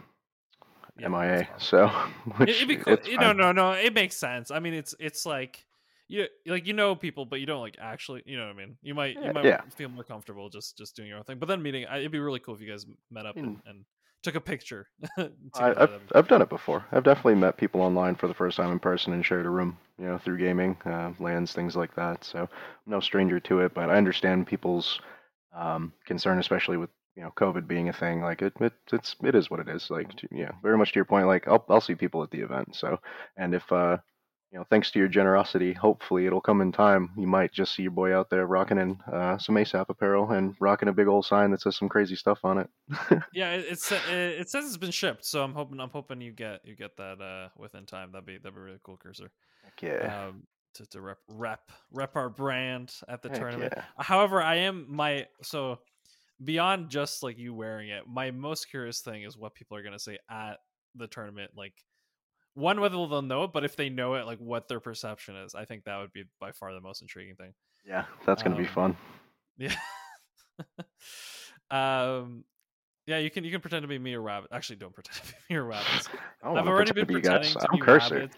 Yeah, MIA. So, <laughs> It- which It'd be cool. You no, no, it makes sense. I mean, it's it's like you like you know people, but you don't like actually. You know what I mean? You might you might yeah. feel more comfortable just just doing your own thing. But then meeting, I- it'd be really cool if you guys met up and, and took a picture. <laughs> I, I've, I've done it before. I've definitely met people online for the first time in person and shared a room, you know, through gaming, uh, LANs, things like that. So I'm no stranger to it, but I understand people's um, concern, especially with you know COVID being a thing. Like it, it it's it is what it is. Like to- yeah, very much to your point. Like I'll I'll see people at the event. So and if uh you know thanks to your generosity, hopefully it'll come in time. You might just see your boy out there rocking in uh, some ASAP apparel and rocking a big old sign that says some crazy stuff on it. <laughs> Yeah, it, it's it, it says it's been shipped, so I'm hoping I'm hoping you get you get that uh within time. That'd be that'd be really cool, cursor. Yeah. Um, to to rep rep rep our brand at the Heck tournament. yeah. However, I am my so beyond just like you wearing it. My most curious thing is what people are gonna say at the tournament. Like one, whether they'll know it, but if they know it, like what their perception is. I think that would be by far the most intriguing thing. Yeah, that's gonna be Um, fun. Yeah. <laughs> um. Yeah, you can you can pretend to be me or rabbit. Actually, don't pretend to be me or rabbits. I <laughs> don't I've already been to be pretending to be rabbits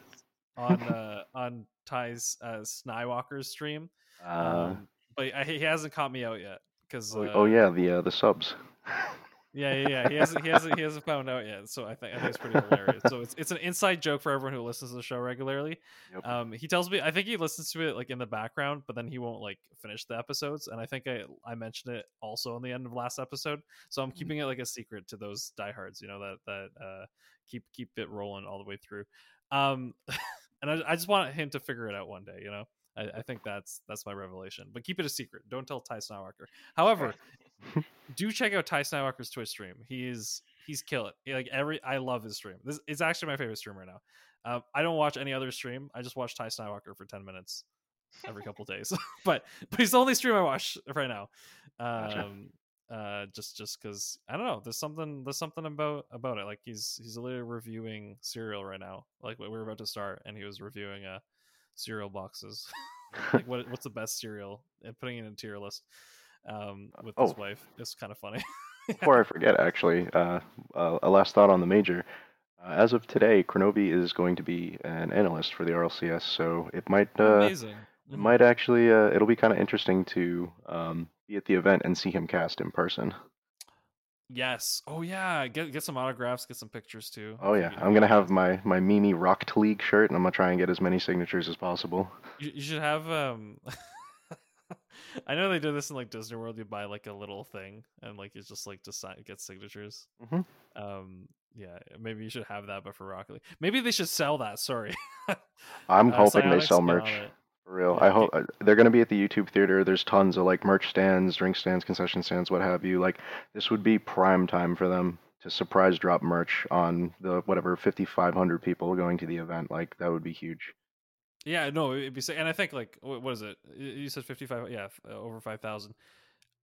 on uh on Ty's uh Snywalker's stream. Uh, Um, but I, he hasn't caught me out yet because oh, uh, oh yeah, the uh, the subs. <laughs> yeah yeah yeah he hasn't he hasn't he hasn't found out yet. So I think I think it's pretty hilarious. So it's it's an inside joke for everyone who listens to the show regularly. Yep. Um, he tells me I think he listens to it like in the background, but then he won't like finish the episodes. And I think I I mentioned it also in the end of last episode. So I'm keeping it like a secret to those diehards, you know that that uh keep keep it rolling all the way through. Um, <laughs> and I, I just want him to figure it out one day, you know. I, I think that's that's my revelation. But keep it a secret. Don't tell Ty Snywalker. However, <laughs> <laughs> do check out Ty Snywalker's Twitch stream. He's he's kill it. He, like every I love his stream. This is actually my favorite stream right now. Um, I don't watch any other stream. I just watch Ty Snywalker for ten minutes every couple days. <laughs> but but he's the only stream I watch right now. Gotcha. Um, uh, just just because I don't know. There's something there's something about about it. Like he's he's literally reviewing cereal right now. Like we we're about to start, and he was reviewing uh cereal boxes. <laughs> like what what's the best cereal and putting it in a tier list um with his Oh. wife. It's kind of funny. <laughs> Before I forget, actually, uh, uh, a last thought on the major. Uh, as of today, Kronovi is going to be an analyst for the RLCS, so it might uh, Amazing. it Mhm. might actually uh, it'll be kind of interesting to um, be at the event and see him cast in person. Yes. Oh yeah. Get get some autographs. Get some pictures too. Oh yeah, I'm gonna have my my Mimi Rocket League shirt, and I'm gonna try and get as many signatures as possible. You, you should have um. <laughs> <laughs> I know they do this in like Disney World. You buy like a little thing, and like it's just like to sign, get signatures. Mhm. Um. Yeah. Maybe you should have that, but for Rocket League. Maybe they should sell that. Sorry. <laughs> I'm Uh, hoping they sell merch for real. Yeah, I hope uh, they're gonna be at the YouTube theater. There's tons of like merch stands, drink stands, concession stands, what have you. Like this would be prime time for them to surprise drop merch on the whatever 5,500 people going to the event. Like that would be huge. Yeah, no, it'd be sick. And I think like what is it? You said fifty five. Yeah, uh, over five thousand.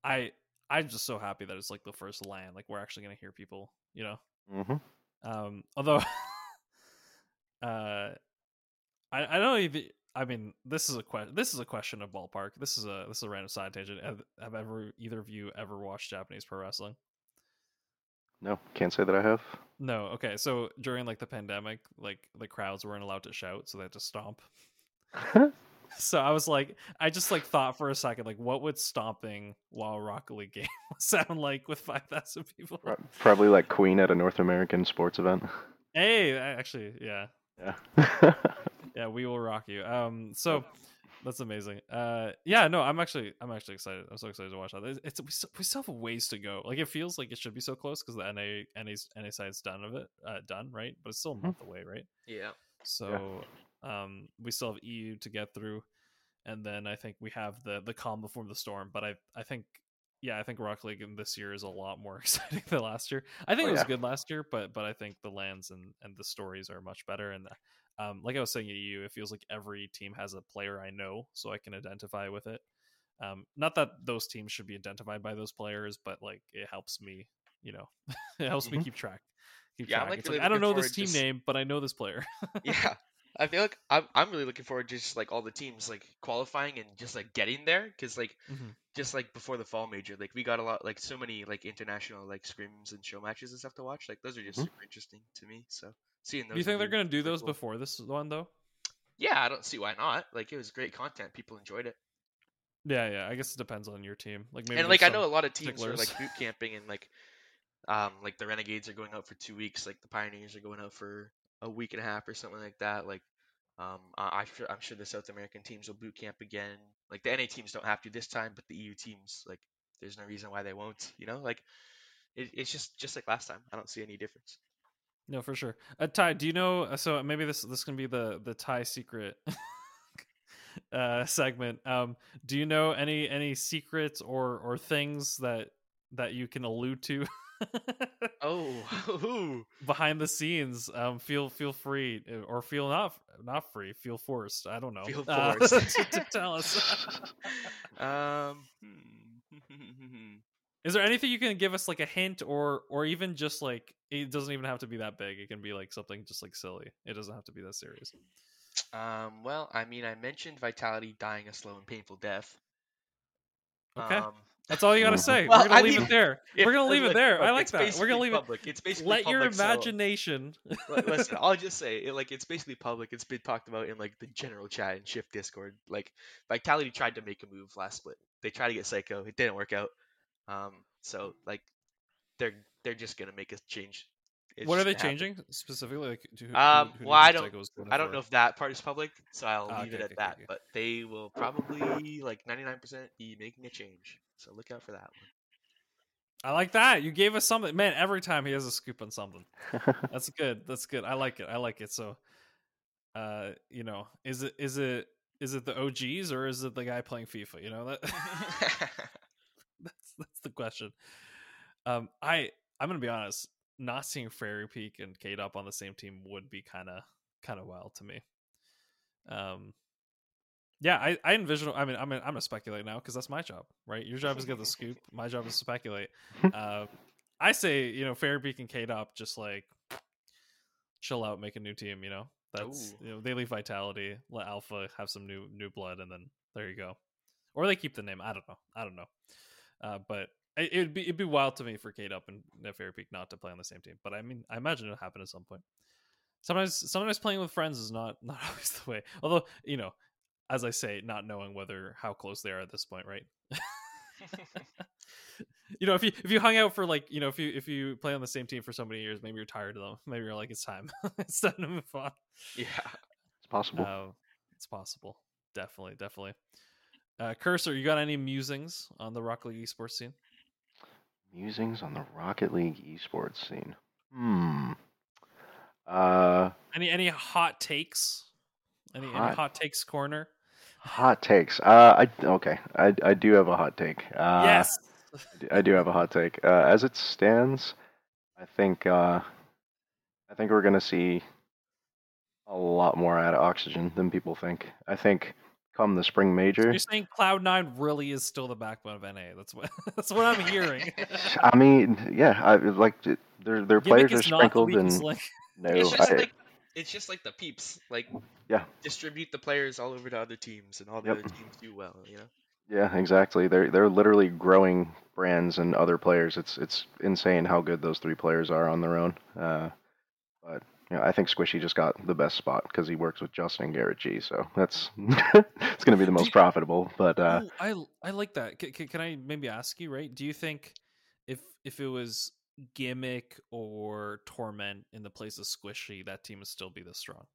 I I'm just so happy that it's like the first LAN. Like we're actually gonna hear people. You know. hmm Um, although, <laughs> uh, I I don't even. I mean, this is a question. This is a question of ballpark. This is a this is a random side tangent. Have, have ever either of you ever watched Japanese pro wrestling? No, can't say that I have. No. Okay. So during like the pandemic, like the crowds weren't allowed to shout, so they had to stomp. So I was like, I just like thought for a second, like, what would stomping while Rocket League game <laughs> sound like with five thousand people? Probably like Queen at a North American sports event. Hey, I- actually, yeah, Yeah. <laughs> yeah, we will rock you. Um, so that's amazing. Uh, yeah, no, I'm actually, I'm actually excited. I'm so excited to watch that. It's, it's we, still, we still have ways to go. Like it feels like it should be so close because the NA, NA's, NA side's done of it, uh, done, right? But it's still a Mhm. month away, right? Yeah. So um, we still have EU to get through, and then I think we have the the calm before the storm. But I I think yeah, I think Rock League in this year is a lot more <laughs> exciting than last year. I think Oh, it was yeah. good last year, but but I think the LANs and and the stories are much better. And um, like I was saying to you, it feels like every team has a player I know, so I can identify with it. Um, not that those teams should be identified by those players, but like it helps me, you know, <laughs> it helps me Mhm. keep track. Keep Yeah, track. like, like, I don't know this team just- name, but I know this player. <laughs> Yeah. I feel like I'm I'm really looking forward to just like all the teams like qualifying and just like getting there because like Mhm. just like before the fall major like we got a lot like so many like international like scrims and show matches and stuff to watch like those are just Mhm. super interesting to me so seeing those Do you think they're gonna do those cool. before this one though? yeah I don't see why not like it was great content people enjoyed it Yeah, yeah. I guess it depends on your team. Like maybe and like I know a lot of teams are like boot camping and like um like the renegades are going out for two weeks like the pioneers are going out for a week and a half or something like that like um I, I sure, I'm sure the South American teams will boot camp again like the NA teams don't have to this time but the EU teams like there's no reason why they won't you know like it, it's just just like last time I don't see any difference No, for sure. Uh, Ty, do you know? uh, So maybe this this can be the the Ty secret <laughs> uh, segment. Um, do you know any any secrets or or things that that you can allude to <laughs> oh <laughs> <laughs> ooh. behind the scenes? Um, feel feel free uh, or feel not not free. Feel forced. I don't know. Feel uh, forced. <laughs> to, to tell us. um hmm. Is there anything you can give us like a hint or or even just like it doesn't even have to be that big. It can be like something just like silly. It doesn't have to be that serious. Um, well, I mean, I mentioned Vitality dying a slow and painful death. Okay. Um, That's all you got to Mhm. say. Well, We're gonna I leave mean, it there. if- We're gonna leave look, it there. I like that. We're gonna leave it. It's basically Let your public, so- imagination. <laughs> Li- Listen, I'll just say, it, like, it's basically public. It's been talked about in like the general chat and Shift Discord. Like, Vitality tried to make a move last split. They tried to get Seikoo. It didn't work out. Um, so like, they're they're just gonna make a change. It's what are they gonna happen. changing specifically? Like, to who, Um, who, who well, I don't- Seikoo was going I don't for? know if that part is public, so I'll Ah, leave okay, it okay, at that. okay. But they will probably like 99% be making a change. So look out for that one. I like that. You gave us something, man. Every time he has a scoop on something. <laughs> That's good. That's good. I like it. I like it. So, uh, you know, is it is it is it the OGs or is it the guy playing FIFA? You know that. <laughs> <laughs> that's that's the question. Um, I I'm gonna be honest. Not seeing Fairy Peak and Kaydop on the same team would be kind of kind of wild to me. Um, yeah, I I envision. I mean, I'm gonna, I'm gonna speculate now because that's my job, right? Your job is to get the scoop. <laughs> My job is to speculate. Uh, I say you know Fairy Peak and Kaydop just like chill out, make a new team. You know that's Ooh. you know they leave Vitality, let Alpha have some new new blood, and then there you go. Or they keep the name. I don't know. I don't know. Uh, but it, it'd be it'd be wild to me for Kaydop and uh, Peak not to play on the same team. But I mean, I imagine it'll happen at some point. Sometimes, sometimes playing with friends is not <laughs> not always the way. Although, you know, as I say, not knowing whether how close they are at this point, right? <laughs> <laughs> you know, if you if you hung out for like, you know, if you if you play on the same team for so many years, maybe you're tired of them. <laughs> Maybe you're like, it's time, it's time to move on. yeah. it's possible. Uh, it's possible. Definitely, definitely. Uh, Cursor, you got any musings on the Rocket League esports scene? Musings on the Rocket League esports scene. Hmm. Uh, Any any hot takes? Any any Hot- hot takes corner? Hot takes. Uh, I okay. I I do have a hot take. Uh, yes. I do have a hot take. Uh, as it stands, I think uh, I think we're gonna see a lot more out of oxygen than people think. I think come the spring So major. you're saying Cloud Nine really is still the backbone of NA? That's what <laughs> that's what I'm hearing. I mean, yeah, I like their their Gimmick players are is the sprinkled and weakest no, it's just I, like it's just like the peeps. Like Yeah. distribute the players all over to other teams, and all the Yep. other teams do well. You know. yeah, exactly. They're they're literally growing brands and other players. It's it's insane how good those three players are on their own. Uh, but you know, I think Squishy just got the best spot because he works with jstn and Garrett G. So that's <laughs> it's going to be the most you- profitable. But uh, Ooh, I I like that. C- c- can I maybe ask you, right? Do you think if if it was gimmick or torment in the place of squishy, that team would still be this strong?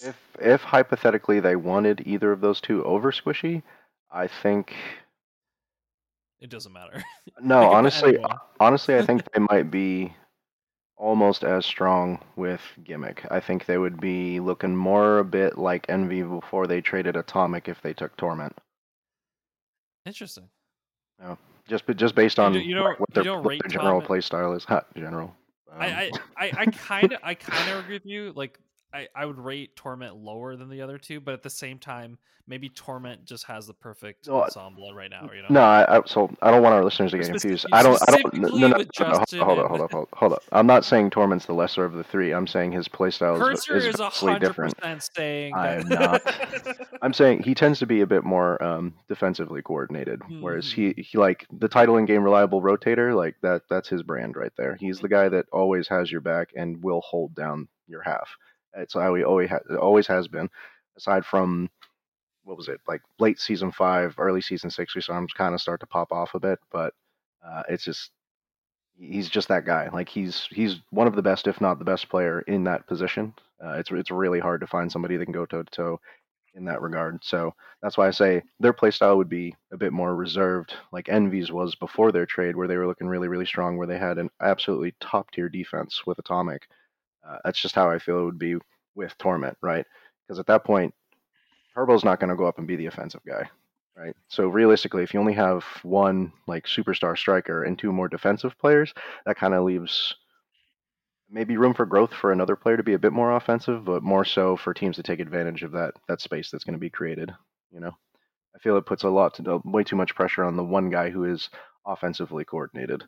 if if hypothetically they wanted either of those two over Squishy, I think It doesn't matter. <laughs> no. They can put honestly, honestly, I think <laughs> they might be almost as strong with gimmick. I think they would be looking more a bit like Envy before they traded Atomic if they took Torment. Interesting. Just but just based on you don't- what their, what their general play style is. Ha, general. Um, I I I, <laughs> I kind of I kind of agree with you. Like I I would rate torment lower than the other two, but at the same time, maybe torment just has the perfect No, ensemble right now. You know. No, I, I, so I don't want our listeners to get confused. I don't. I don't. No, no, no, no, hold up, hold up, hold up, hold up. I'm not saying Torment's the lesser of the three. I'm saying his playstyle Cursor is, is is vastly different. saying I'm not. <laughs> I'm saying he tends to be a bit more um, defensively coordinated, whereas he, he like the title in game reliable rotator, like that. That's his brand right there. He's the guy that always has your back and will hold down your half. It's how he always ha- always has been. Aside from what was it like late season five, early season six, we saw him kind of start to pop off a bit, but uh, it's just he's just that guy. Like he's he's one of the best, if not the best player in that position. Uh, it's it's really hard to find somebody that can go toe to toe in that regard. So that's why I say their playstyle would be a bit more reserved, like Envy's was before their trade, where they were looking really really strong, where they had an absolutely top tier defense with Atomic. Uh, that's just how I feel it would be with Torment, right? Because at that point, Turbo's not going to go up and be the offensive guy, right? So realistically, if you only have one like superstar striker and two more defensive players, that kind of leaves maybe room for growth for another player to be a bit more offensive, but more so for teams to take advantage of that that space that's going to be created. You know, I feel it puts a lot to way too much pressure on the one guy who is offensively coordinated.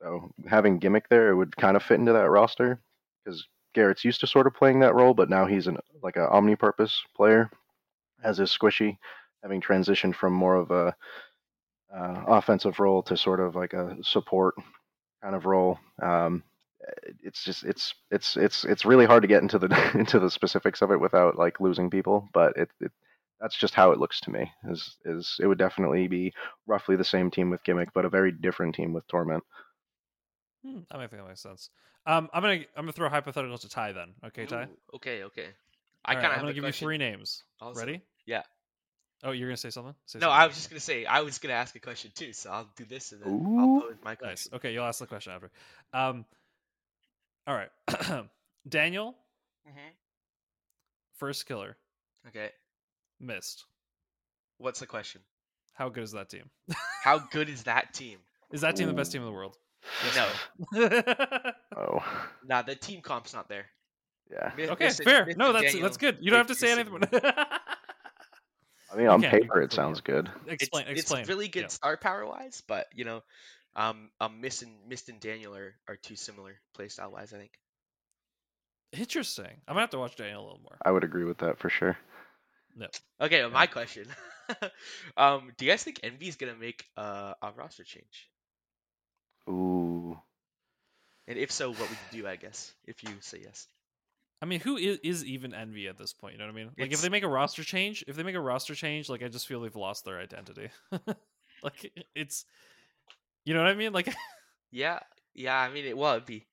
So having gimmick there, it would kind of fit into that roster because Garrett's used to sort of playing that role, but now he's an like an omni-purpose player, as is Squishy, having transitioned from more of a uh, offensive role to sort of like a support kind of role. Um, it's just it's it's it's it's really hard to get into the <laughs> into the specifics of it without like losing people, but it, it that's just how it looks to me. Is is it would definitely be roughly the same team with gimmick, but a very different team with torment. Hmm, that might that makes sense. Um, I'm gonna I'm gonna throw a hypothetical to Ty then. Okay, Ty. Ooh, okay, okay. I All right, kind of I'm have gonna give question. you three names. also. Ready? Yeah. Oh, you're gonna say something? Say No, something. I was just gonna say I was gonna ask a question too, so I'll do this and then Ooh. I'll pose my Nice. question. Okay, you'll ask the question after. Um, all right. <clears throat> Daniel, hmm Firstkiller, Okay. Mist. What's the question? How good is that team? How <laughs> good is that team? Is that team the best team in the world? No, <laughs> Oh, nah, the team comp's not there. yeah. Mi- okay, Mr. fair. Mr. No, that's Daniel that's good. You don't have to say anything. <laughs> I mean, on can, paper it sounds good. It's, explain. it's really good Yeah. star power wise, but you know, um, um, Mist and Mist and Daniel are, are too similar playstyle wise. I think. Interesting. I'm gonna have to watch Daniel a little more. I would agree with that for sure. No. Okay, well, my question. <laughs> um, do you guys think Envy is gonna make uh, a roster change? Ooh, And if so, what would you do? I guess if you say yes. I mean, who is, is even envy at this point? You know what I mean? Like, if they make a roster change, if they make a roster change, like I just feel they've lost their identity. <laughs> like it's, you know what I mean? Like, <laughs> Yeah, yeah. I mean, it, well, it'd be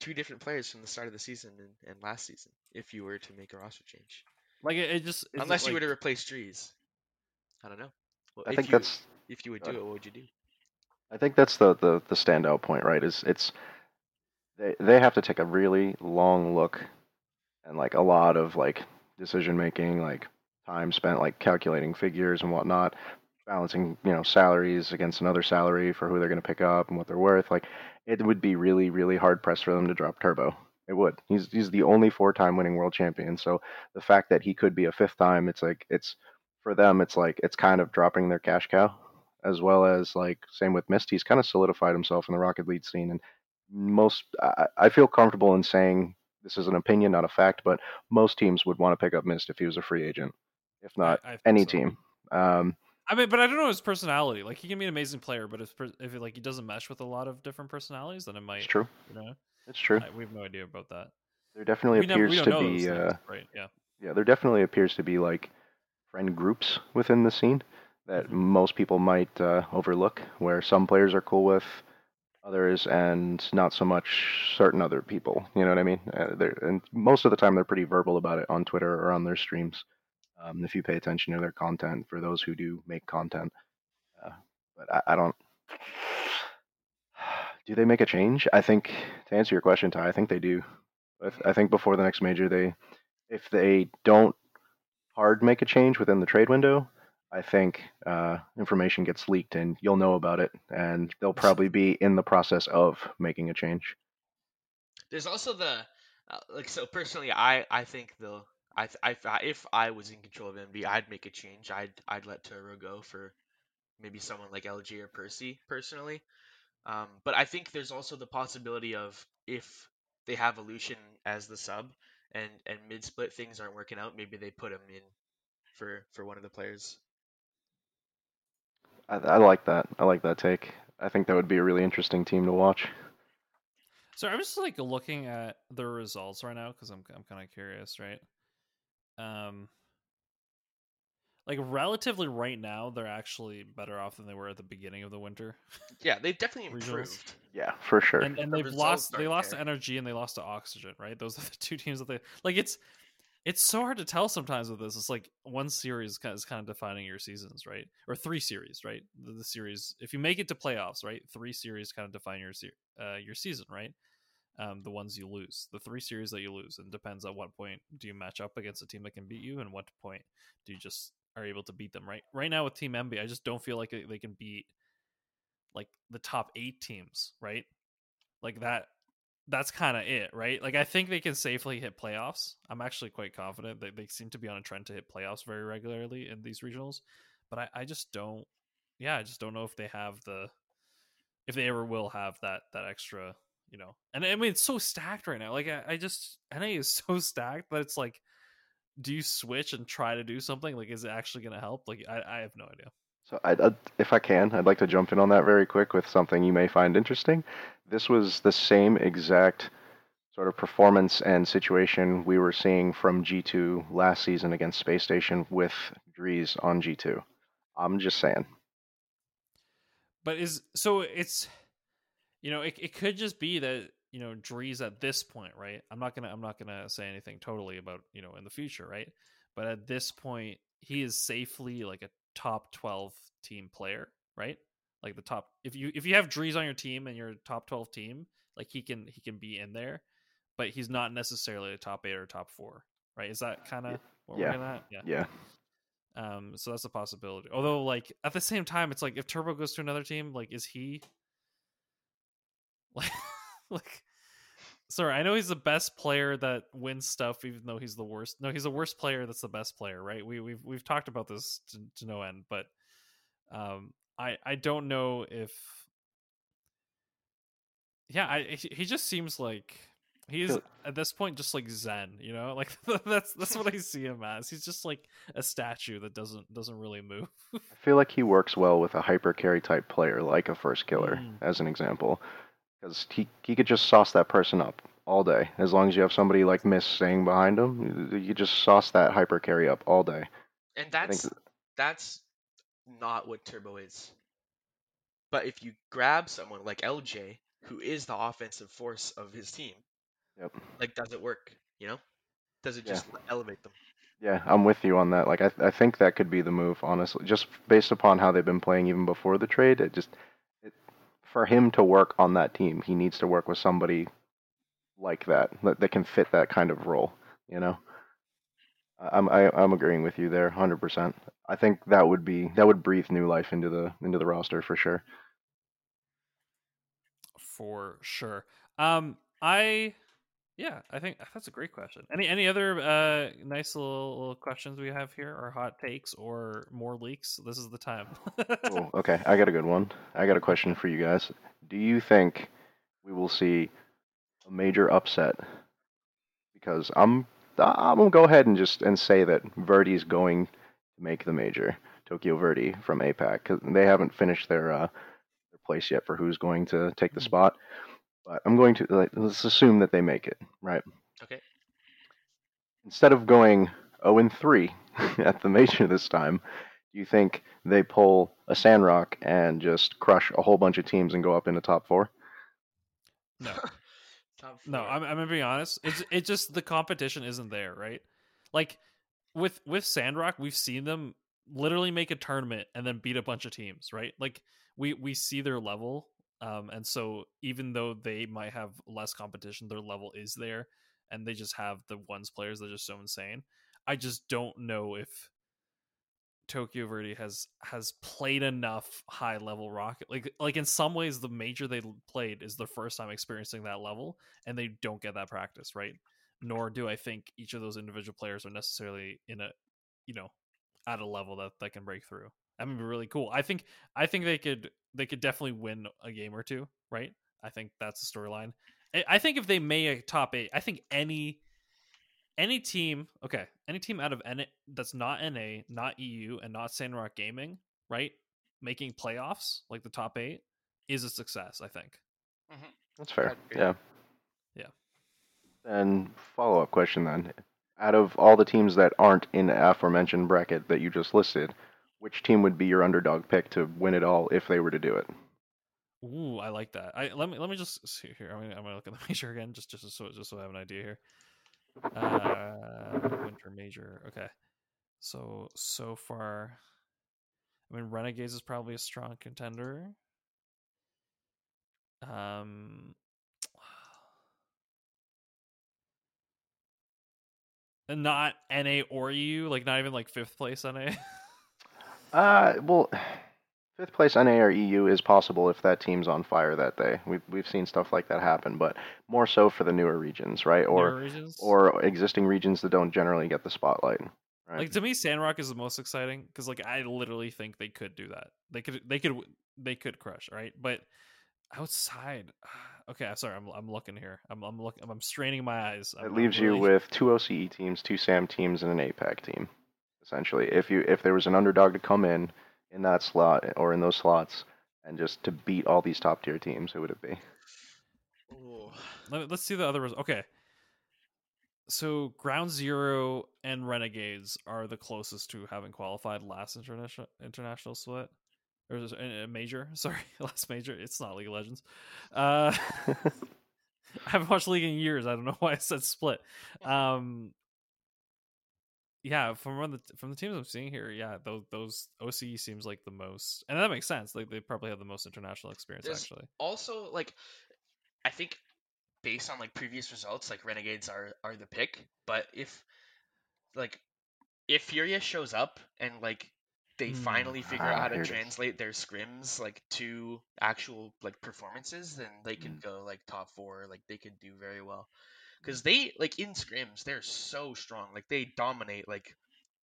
two different players from the start of the season and, and last season if you were to make a roster change. like it, it just it's Unless you were to replace trees. I don't know. Well, I if think you, that's if you would do ahead. it, what would you do? I think that's the, the, the standout point, right? Is it's they they have to take a really long look and like a lot of like decision making, like time spent like calculating figures and whatnot, balancing you know salaries against another salary for who they're going to pick up and what they're worth. Like it would be really, really hard pressed for them to drop Turbo. It would. He's he's the only four-time winning world champion. So the fact that he could be a fifth time, it's like it's for them. It's like it's kind of dropping their cash cow, as well as like same with Mist. He's kind of solidified himself in the Rocket League scene, and most I, I feel comfortable in saying this is an opinion, not a fact, but most teams would want to pick up Mist if he was a free agent, if not I think any so. team. Um, I mean, but I don't know his personality. Like he can be an amazing player, but if if it, like he doesn't mesh with a lot of different personalities, then it might. it's true. You know, It's true. I, we have no idea about that. There definitely we, appears don't to be. things, Uh, right? Yeah. yeah, there definitely appears to be like friend groups within the scene that Mhm. most people might uh, overlook, where some players are cool with others and not so much certain other people. You know what I mean? Uh, and most of the time, they're pretty verbal about it on Twitter or on their streams. Um, if you pay attention to their content, for those who do make content, uh, but I, I don't. <sighs> Do they make a change? I think to answer your question, Ty, I think they do. I think before the next major, they if they don't hard make a change within the trade window, I think uh, information gets leaked and you'll know about it, and they'll probably be in the process of making a change. There's also the uh, like so personally, I I think the I, I if I was in control of NV, I'd make a change. I'd I'd let Turbo go for maybe someone like LJ or Percy personally. Um, but I think there's also the possibility of if they have Allushin as the sub and and mid split things aren't working out, maybe they put him in for for one of the players. I, I like that. I like that take. I think that would be a really interesting team to watch. So I'm just like looking at the results right now because I'm I'm kind of curious, right? Um, like relatively right now, they're actually better off than they were at the beginning of the winter, Yeah, they've definitely <laughs> improved. Yeah, for sure. and and The they've lost they lost to there. NRG and they lost to oxygen, right? Those are the <laughs> two teams that they like. It's it's so hard to tell sometimes with this. It's like one series is kind of defining your seasons, right? Or three series, right? The, the series if you make it to playoffs, right? Three series kind of define your uh, your season, right? um, the ones you lose, the three series that you lose, and depends at what point do you match up against a team that can beat you, and what point do you just are able to beat them. Right, right now with Team NV, I just don't feel like they can beat like the top eight teams, right? Like that. That's kind of it, right? Like I think they can safely hit playoffs. I'm actually quite confident that they seem to be on a trend to hit playoffs very regularly in these regionals, but I, I just don't. Yeah, I just don't know if they have the, if they ever will have that that extra you know and i mean it's so stacked right now like i, I just <laughs> na is so stacked that it's like do you switch and try to do something like is it actually going to help like I, I have no idea So, I, I, if I can, I'd like to jump in on that very quick with something you may find interesting. This was the same exact sort of performance and situation we were seeing from G2 last season against Space Station with Dreaz on G2. I'm just saying. but is so it's you know it, it could just be that you know Dreaz at this point right i'm not gonna i'm not gonna say anything totally about you know in the future right but at this point he is safely like a top 12 team player right like the top if you if you have Dreaz on your team and you're a top 12 team like he can he can be in there but he's not necessarily a top 8 or top 4 right is that kind of what Yeah. we're getting at yeah Yeah. um, so that's a possibility. Although, like at the same time, it's like if Turbo goes to another team, like is he <laughs> like like? Sorry, I know he's the best player that wins stuff, even though he's the worst. No, he's the worst player. That's the best player, right? We we've we've talked about this to, to no end, but um, I I don't know if yeah, I he he just seems like he's at this point just like Zen, you know, <laughs> like <laughs> that's that's what I see him as. He's just like a statue that doesn't doesn't really move. I feel like he works well with a hyper carry type player, like a Firstkiller, Mm. as an example, because he he could just sauce that person up all day. As long as you have somebody like Mist staying behind him, you- you just sauce that hyper carry up all day. And that's that's not what Turbo is. But if you grab someone like LJ, who is the offensive force of his team, Yep. like does it work? You know, does it Yeah. just elevate them? Yeah, I'm with you on that. Like, I I think that could be the move, honestly, just based upon how they've been playing even before the trade. It just, for him to work on that team, he needs to work with somebody like that that, that can fit that kind of role. You know, I- I'm I, I'm agreeing with you there, hundred percent. I think that would be that would breathe new life into the into the roster for sure. for sure. Um, I yeah, I think that's a great question. Any any other uh nice little, little questions we have here, or hot takes, or more leaks? This is the time. Cool. <laughs> Okay, I got a good one. I got a question for you guys. Do you think we will see a major upset? Because I'm I'm gonna go ahead and just and say that Verdy's going to make the major. Tokyo Verdi from APAC because they haven't finished their uh, their place yet for who's going to take the Mhm. spot. But I'm going to like, let's assume that they make it, right? Okay. Instead of going 0 and 3 <laughs> at the major this time, do you think they pull a Sandrock and just crush a whole bunch of teams and go up into top four? no, <laughs> Top no. I'm I'm gonna be honest. It's it just the competition isn't there, right? Like with with Sandrock, we've seen them literally make a tournament and then beat a bunch of teams, right? Like we we see their level, um, and so even though they might have less competition, their level is there, and they just have the ones players that are just so insane. I just don't know if Tokyo Verdy has has played enough high level rocket. Like like in some ways, the major they played is the first time experiencing that level, and they don't get that practice, right? Nor do I think each of those individual players are necessarily in a, you know, at a level that that can break through. That would be really cool. I think I think they could they could definitely win a game or two, right? I think that's the storyline. I- I think if they make a top eight, I think any any team, okay, any team out of N that's not NA, not EU, and not Sandrock Gaming, right, making playoffs like the top eight is a success. I think. Mm-hmm. That's fair. Yeah. Yeah. And follow up question then. Out of all the teams that aren't in the aforementioned bracket that you just listed, which team would be your underdog pick to win it all if they were to do it? Ooh, I like that. I let me let me just see here. I'm gonna, I'm gonna look at the <laughs> major again, just just so just so I have an idea here. Uh, winter major. Okay, so so far, I mean, Renegades is probably a strong contender. Um, <sighs> and not NA or EU, like not even like fifth place NA. <laughs> Uh, well, fifth place NA or EU is possible if that team's on fire that day. We've we've seen stuff like that happen, but more so for the newer regions, right? Or Newer regions? or existing regions that don't generally get the spotlight. Right. Like to me, Sandrock is the most exciting because like I literally think they could do that. They could they could they could crush right, but outside, <sighs> okay. I'm sorry. I'm I'm looking here. I'm I'm looking. I'm straining my eyes. I'm, it I'm leaves you with two OCE teams, two SAM teams, and an APAC team. Essentially, if you if there was an underdog to come in in that slot or in those slots and just to beat all these top tier teams, who would it be? Ooh. Let, us see the other. res- Okay. So Ground Zero and Renegades are the closest to having qualified last international international split. Or is a a major? <laughs> Sorry, <laughs> last major. It's not League of Legends. Uh, <laughs> I haven't watched League in years. I don't know why I said split. Um, yeah, from the from the teams I'm seeing here, yeah, those those OCE seems like the most, and that makes sense. Like they probably have the most international experience There's- actually. Also, like, I think based on like previous results, like Renegades are are the pick. But if like if FURIA shows up and like they Hmm. finally figure Ah, out how to translate their scrims like to actual like performances, then they Mm. go like top four. Like they could do very well because they like in scrims they're so strong. Like they dominate like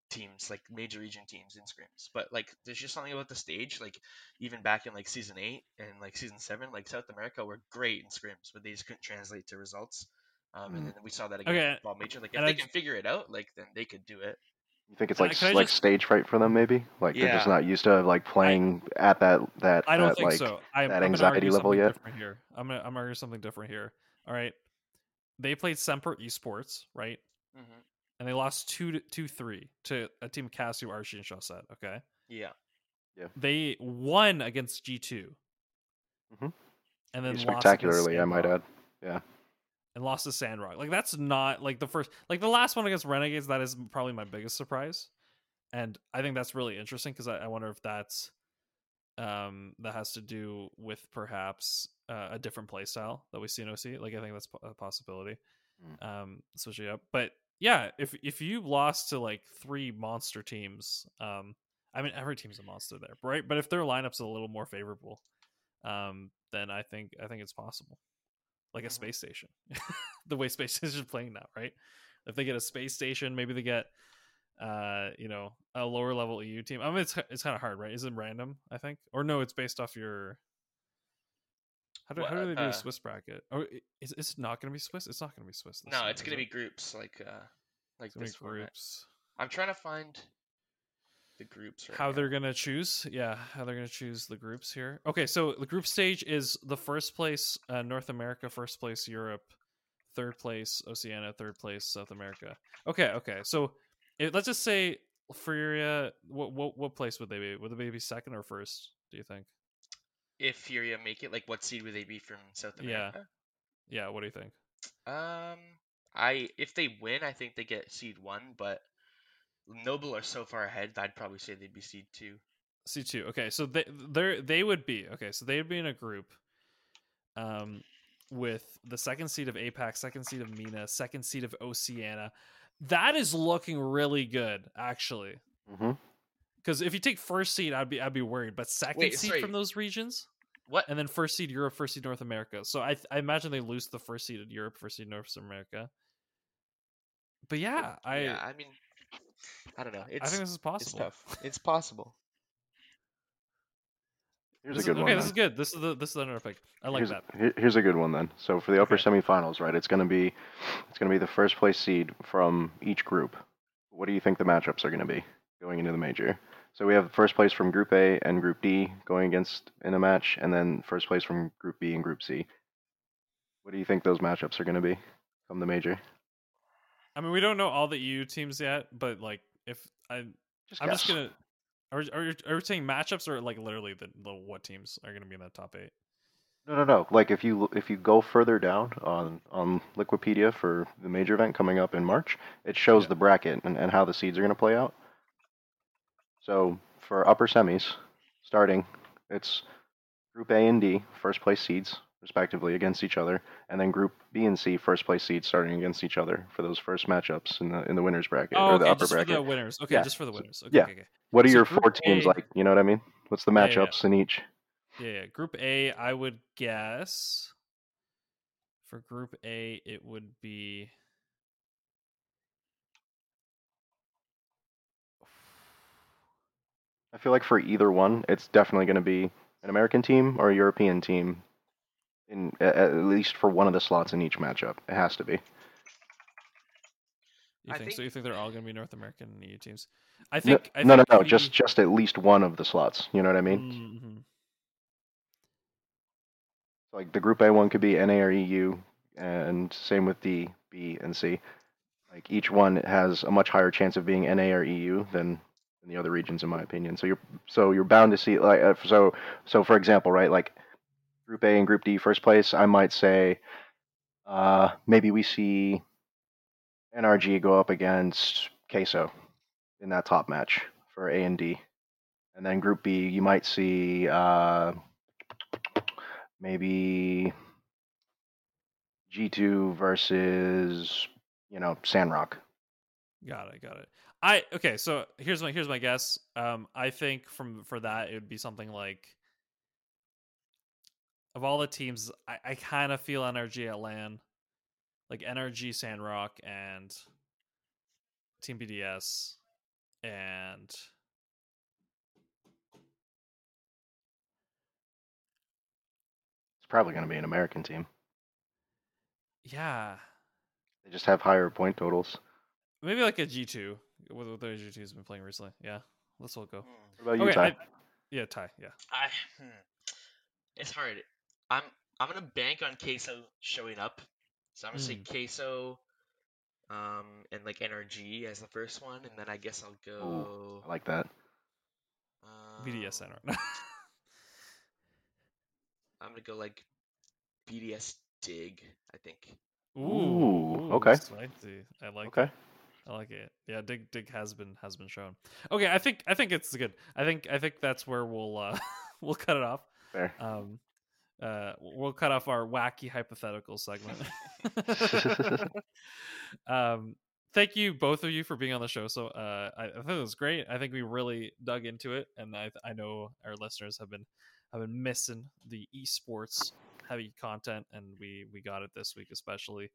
teams like major region teams in scrims but like there's just something about the stage like even back in like season 8 and like season 7 like south america were great in scrims but they just couldn't translate to results um, and Mm. then we saw that again Okay, in ball major like if and they I can figure it out like then they could do it You think it's like can like just- stage fright for them, maybe? Like they're just not used to like playing at that that I don't that, think like so. I'm, that I'm gonna anxiety argue level something yet? Different here. I'm gonna I'm gonna argue something different here. All right, they played Semper Esports, right? mm-hmm. And they lost two to, two three to a team Casio, Archie, and Shawset. Okay, yeah Yeah. they won against G 2 Mhm. and then lost spectacularly, I might add. Yeah. and lost to Sandrock. Like that's not like the first, like the last one against Renegades. That is probably my biggest surprise, and I think that's really interesting because I, I wonder if that's um that has to do with perhaps uh, a different play style that we see in OC. Like I think that's a possibility. Um, switching up, but yeah, if if you lost to like three monster teams, um, I mean every team's a monster there, right? But if their lineup's a little more favorable, um, then I think I think it's possible, like a Mhm. space station, <laughs> the way space <laughs> stations are playing now, right? If they get a space station, maybe they get, uh, you know, a lower level EU team. I mean, it's it's kind of hard, right? Is it random? I think, or no, it's based off your. How do, how do they do uh, a Swiss bracket? Oh, is it's not going to be Swiss? It's not going to be Swiss. No, time, it's is gonna be groups like uh like It's gonna be this groups. I'm trying to find the groups right how now. they're gonna choose yeah how they're gonna choose the groups here okay so the group stage is the first place uh, north america first place europe third place oceania third place south america okay okay so it, let's just say furia what, what what place would they be would they be second or first do you think if Furia make it, like what seed would they be from South. America? yeah Yeah. what do you think Um, I if they win, I think they get seed one, but Noble are so far ahead that I'd probably say they'd be seed two. Seed two. Okay, so they they they would be okay. So they would be in a group, um, with the second seed of APAC, second seed of MENA, second seed of Oceania. That is looking really good, actually. Mm-hmm. Because if you take first seed, I'd be I'd be worried. But second Wait, seed sorry. from those regions, What? and then first seed Europe, first seed North America. So I I imagine they lose the first seed in Europe, first seed North America. But yeah, I yeah, I mean, I don't know. It's I think this is it's possible. tough. It's possible. Here's This a is- good okay, one. this is good. This is the this is the underpick. I like here's, that. here- here's a good one then. So for the upper Okay. semifinals, right? It's gonna be it's gonna be the first place seed from each group. What do you think the matchups are gonna be going into the major? So we have first place from Group A and Group D going against in a match, and then first place from Group B and Group C. What do you think those matchups are gonna be come the major? I mean, we don't know all the EU teams yet, but like, if I, Just I'm guess. just gonna, are are you, are you saying matchups or like literally the, the what teams are gonna be in that top eight? No, no, no. Like if you if you go further down on on Liquipedia for the major event coming up in March, it shows Yeah. the bracket and, and how the seeds are going to play out. So for upper semis, starting, it's Group A and D, first place seeds respectively against each other, and then Group B and C, first place seeds starting against each other for those first matchups in the in the winners bracket Oh, or okay, the upper just bracket. for the winners. Okay, Yeah. just for the winners. Okay, yeah. okay, okay. What are so your four teams A- like? You know what I mean? What's the Yeah, yeah, yeah. matchups in each? Yeah, yeah. Group A, I would guess. For Group A, it would be. I feel like for either one, it's definitely going to be an American team or a European team, in at, at least for one of the slots in each matchup. It has to be. You I think, so? You think they're all gonna be North American and EU teams? I No, think. I no, no, think no, just we- just at least one of the slots. You know what I mean? Mhm. Like the Group A one could be NA or EU, and same with D, B, and C. Like each one has a much higher chance of being NA or EU than, than the other regions, in my opinion. So you're so you're bound to see like uh, so so for example, right? Like Group A and Group D, first place, I might say, uh, maybe we see NRG go up against Queso in that top match for A and D, and then Group B, you might see. Uh, maybe G2 versus, you know, Sandrock. Got it, got it. I okay, so here's my here's my guess. Um, I think from for that it would be something like of all the teams, I, I kind of feel NRG at LAN, like NRG Sandrock and Team BDS, and It's probably going to be an American team. yeah, They just have higher point totals. maybe like a G two. What what their G two has been playing recently. Yeah, let's all go. What about you, Okay, Ty? I, yeah, Ty. Yeah, I hmm. it's hard. I'm I'm gonna bank on Queso showing up. So I'm gonna say Mm. Queso, um, and like NRG as the first one, and then I guess I'll go. I like that. BDS um, Sandrock. <laughs> I'm gonna go like BDS Dig. I think. Ooh, okay. Spicy. I like Okay. it. I like it. Yeah, Dig Dig has been has been shown. Okay, I think I think it's good. I think I think that's where we'll uh <laughs> we'll cut it off. Fair. Um uh we'll cut off our wacky hypothetical segment. <laughs> <laughs> um thank you both of you for being on the show. So uh I, I think it was great. I think we really dug into it and I I know our listeners have been I've been missing the esports heavy content, and we we got it this week, especially.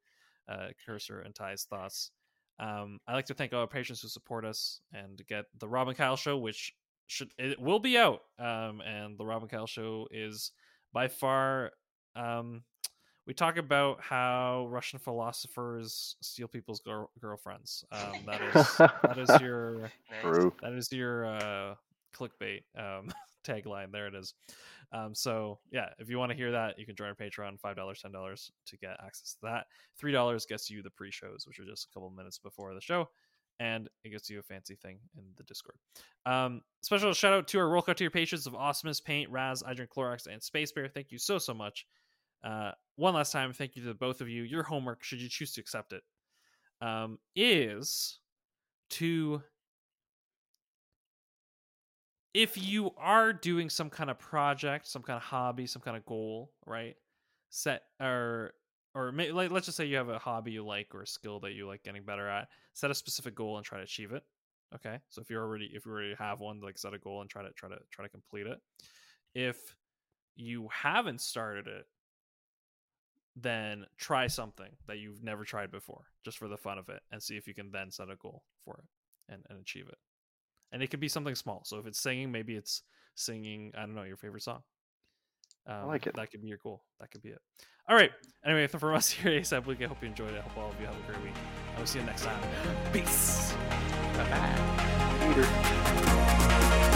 Uh, Cursor and Ty's thoughts. Um, I like to thank all our patrons who support us and get the Robin Kyle show, which should it will be out. Um, and the Robin Kyle show is by far. Um, we talk about how Russian philosophers steal people's girl- girlfriends. Um, that is that is <laughs> your True. that is your uh, clickbait um, <laughs> tagline. There it is. Um, so yeah, if you want to hear that, you can join our Patreon. Five dollars, ten dollars to get access to that. Three dollars gets you the pre-shows, which are just a couple minutes before the show, and it gets you a fancy thing in the Discord. Um, special shout out to our roll to your patrons of Awesomeness, Paint, Raz, I Drink Clorox, and Space Bear. Thank you so so much. Uh, one last time, thank you to both of you. Your homework, should you choose to accept it, um, is to if you are doing some kind of project, some kind of hobby, some kind of goal, right? Set or or may, like, let's just say you have a hobby you like or a skill that you like getting better at. Set a specific goal and try to achieve it. Okay, so if you already if you already have one, like set a goal and try to try to try to complete it. If you haven't started it, then try something that you've never tried before, just for the fun of it, and see if you can then set a goal for it and, and achieve it and it could be something small. So if it's singing, maybe it's singing. I don't know your favorite song. Um, like it. That could be your goal. That could be it. All right. Anyway, from <laughs> us here at ASAP Week, I hope you enjoyed it. I hope all of you have a great week. I will see you next time. <gasps> Peace. Bye-bye. Later.